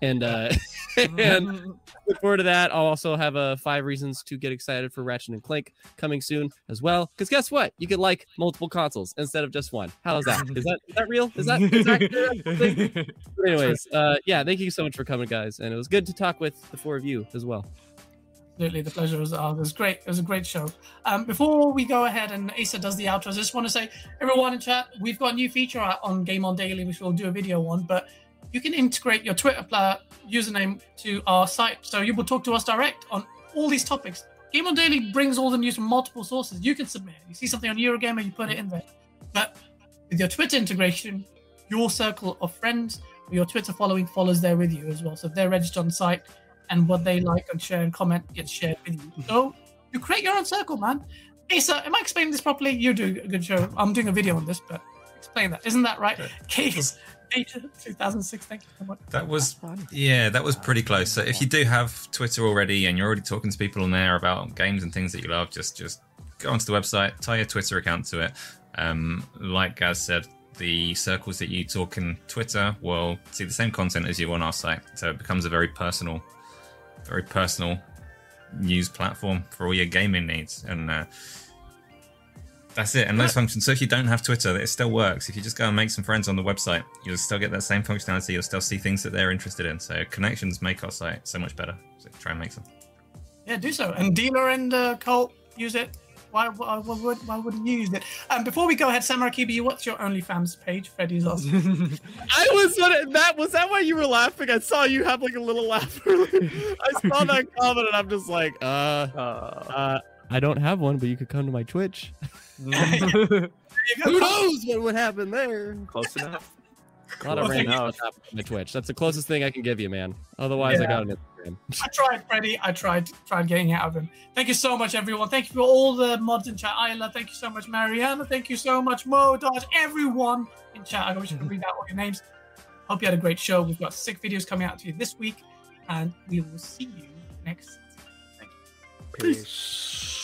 Speaker 2: and uh, and look forward to that. I'll also have uh, five reasons to get excited for Ratchet and Clank coming soon as well. Because guess what? You can like multiple consoles instead of just one. How is that? Is that is that real? Is that, is that anyways? Uh, yeah, thank you so much for coming, guys, and it was good to talk with the four of you as well.
Speaker 1: Absolutely, the pleasure was ours. It was great. It was a great show. Um, before we go ahead and Asa does the outro, I just want to say, everyone in chat, we've got a new feature on Game On Daily, which we'll do a video on. But you can integrate your Twitter username to our site, so you will talk to us direct on all these topics. Game On Daily brings all the news from multiple sources. You can submit. You see something on Eurogamer, you put it in there. But with your Twitter integration, your circle of friends, your Twitter following follows there with you as well. So if they're registered on site, and what they like and share and comment gets shared with you. So you create your own circle, man. Asa, am I explaining this properly? You do a good show. I'm doing a video on this, but explain that. Isn't that right? Case data 2006. Thank you so much.
Speaker 4: That was yeah, that was pretty close. So if you do have Twitter already and you're already talking to people on there about games and things that you love, just just go onto the website, tie your Twitter account to it. Um, like Gaz said, the circles that you talk in Twitter will see the same content as you on our site, so it becomes a very personal, very personal news platform for all your gaming needs. And uh, That's it. And those functions. So if you don't have Twitter, it still works. If you just go and make some friends on the website, you'll still get that same functionality. You'll still see things that they're interested in. So connections make our site so much better. So try and make some.
Speaker 1: Yeah, do so. And Dealer and uh, Colt use it. Why, why, why, would, why wouldn't you use it? Um, before we go ahead, Samurai Kibi, what's your OnlyFans page? Freddy's asking.
Speaker 2: I was on that. Was that why you were laughing? I saw you have like a little laugh. earlier. I saw that comment and I'm just like, uh,
Speaker 3: Uh,
Speaker 2: uh, I don't have one, but you could come to my Twitch.
Speaker 1: There you go.
Speaker 2: Who knows what would happen there?
Speaker 3: close enough.
Speaker 2: A lot of
Speaker 1: Close
Speaker 2: random stuff happened on Twitch. That's the closest thing I can give you, man. Otherwise, I
Speaker 1: Yeah.
Speaker 2: got an Instagram.
Speaker 1: I tried, Freddie. I tried tried getting out of him. Thank you so much, everyone. Thank you for all the mods in chat. Isla, thank you so much, Mariana. Thank you so much, Mo, Dodge, everyone in chat. I wish I could read out all your names. Hope you had a great show. We've got sick videos coming out to you this week, and we will see you next. Thank you.
Speaker 3: Peace.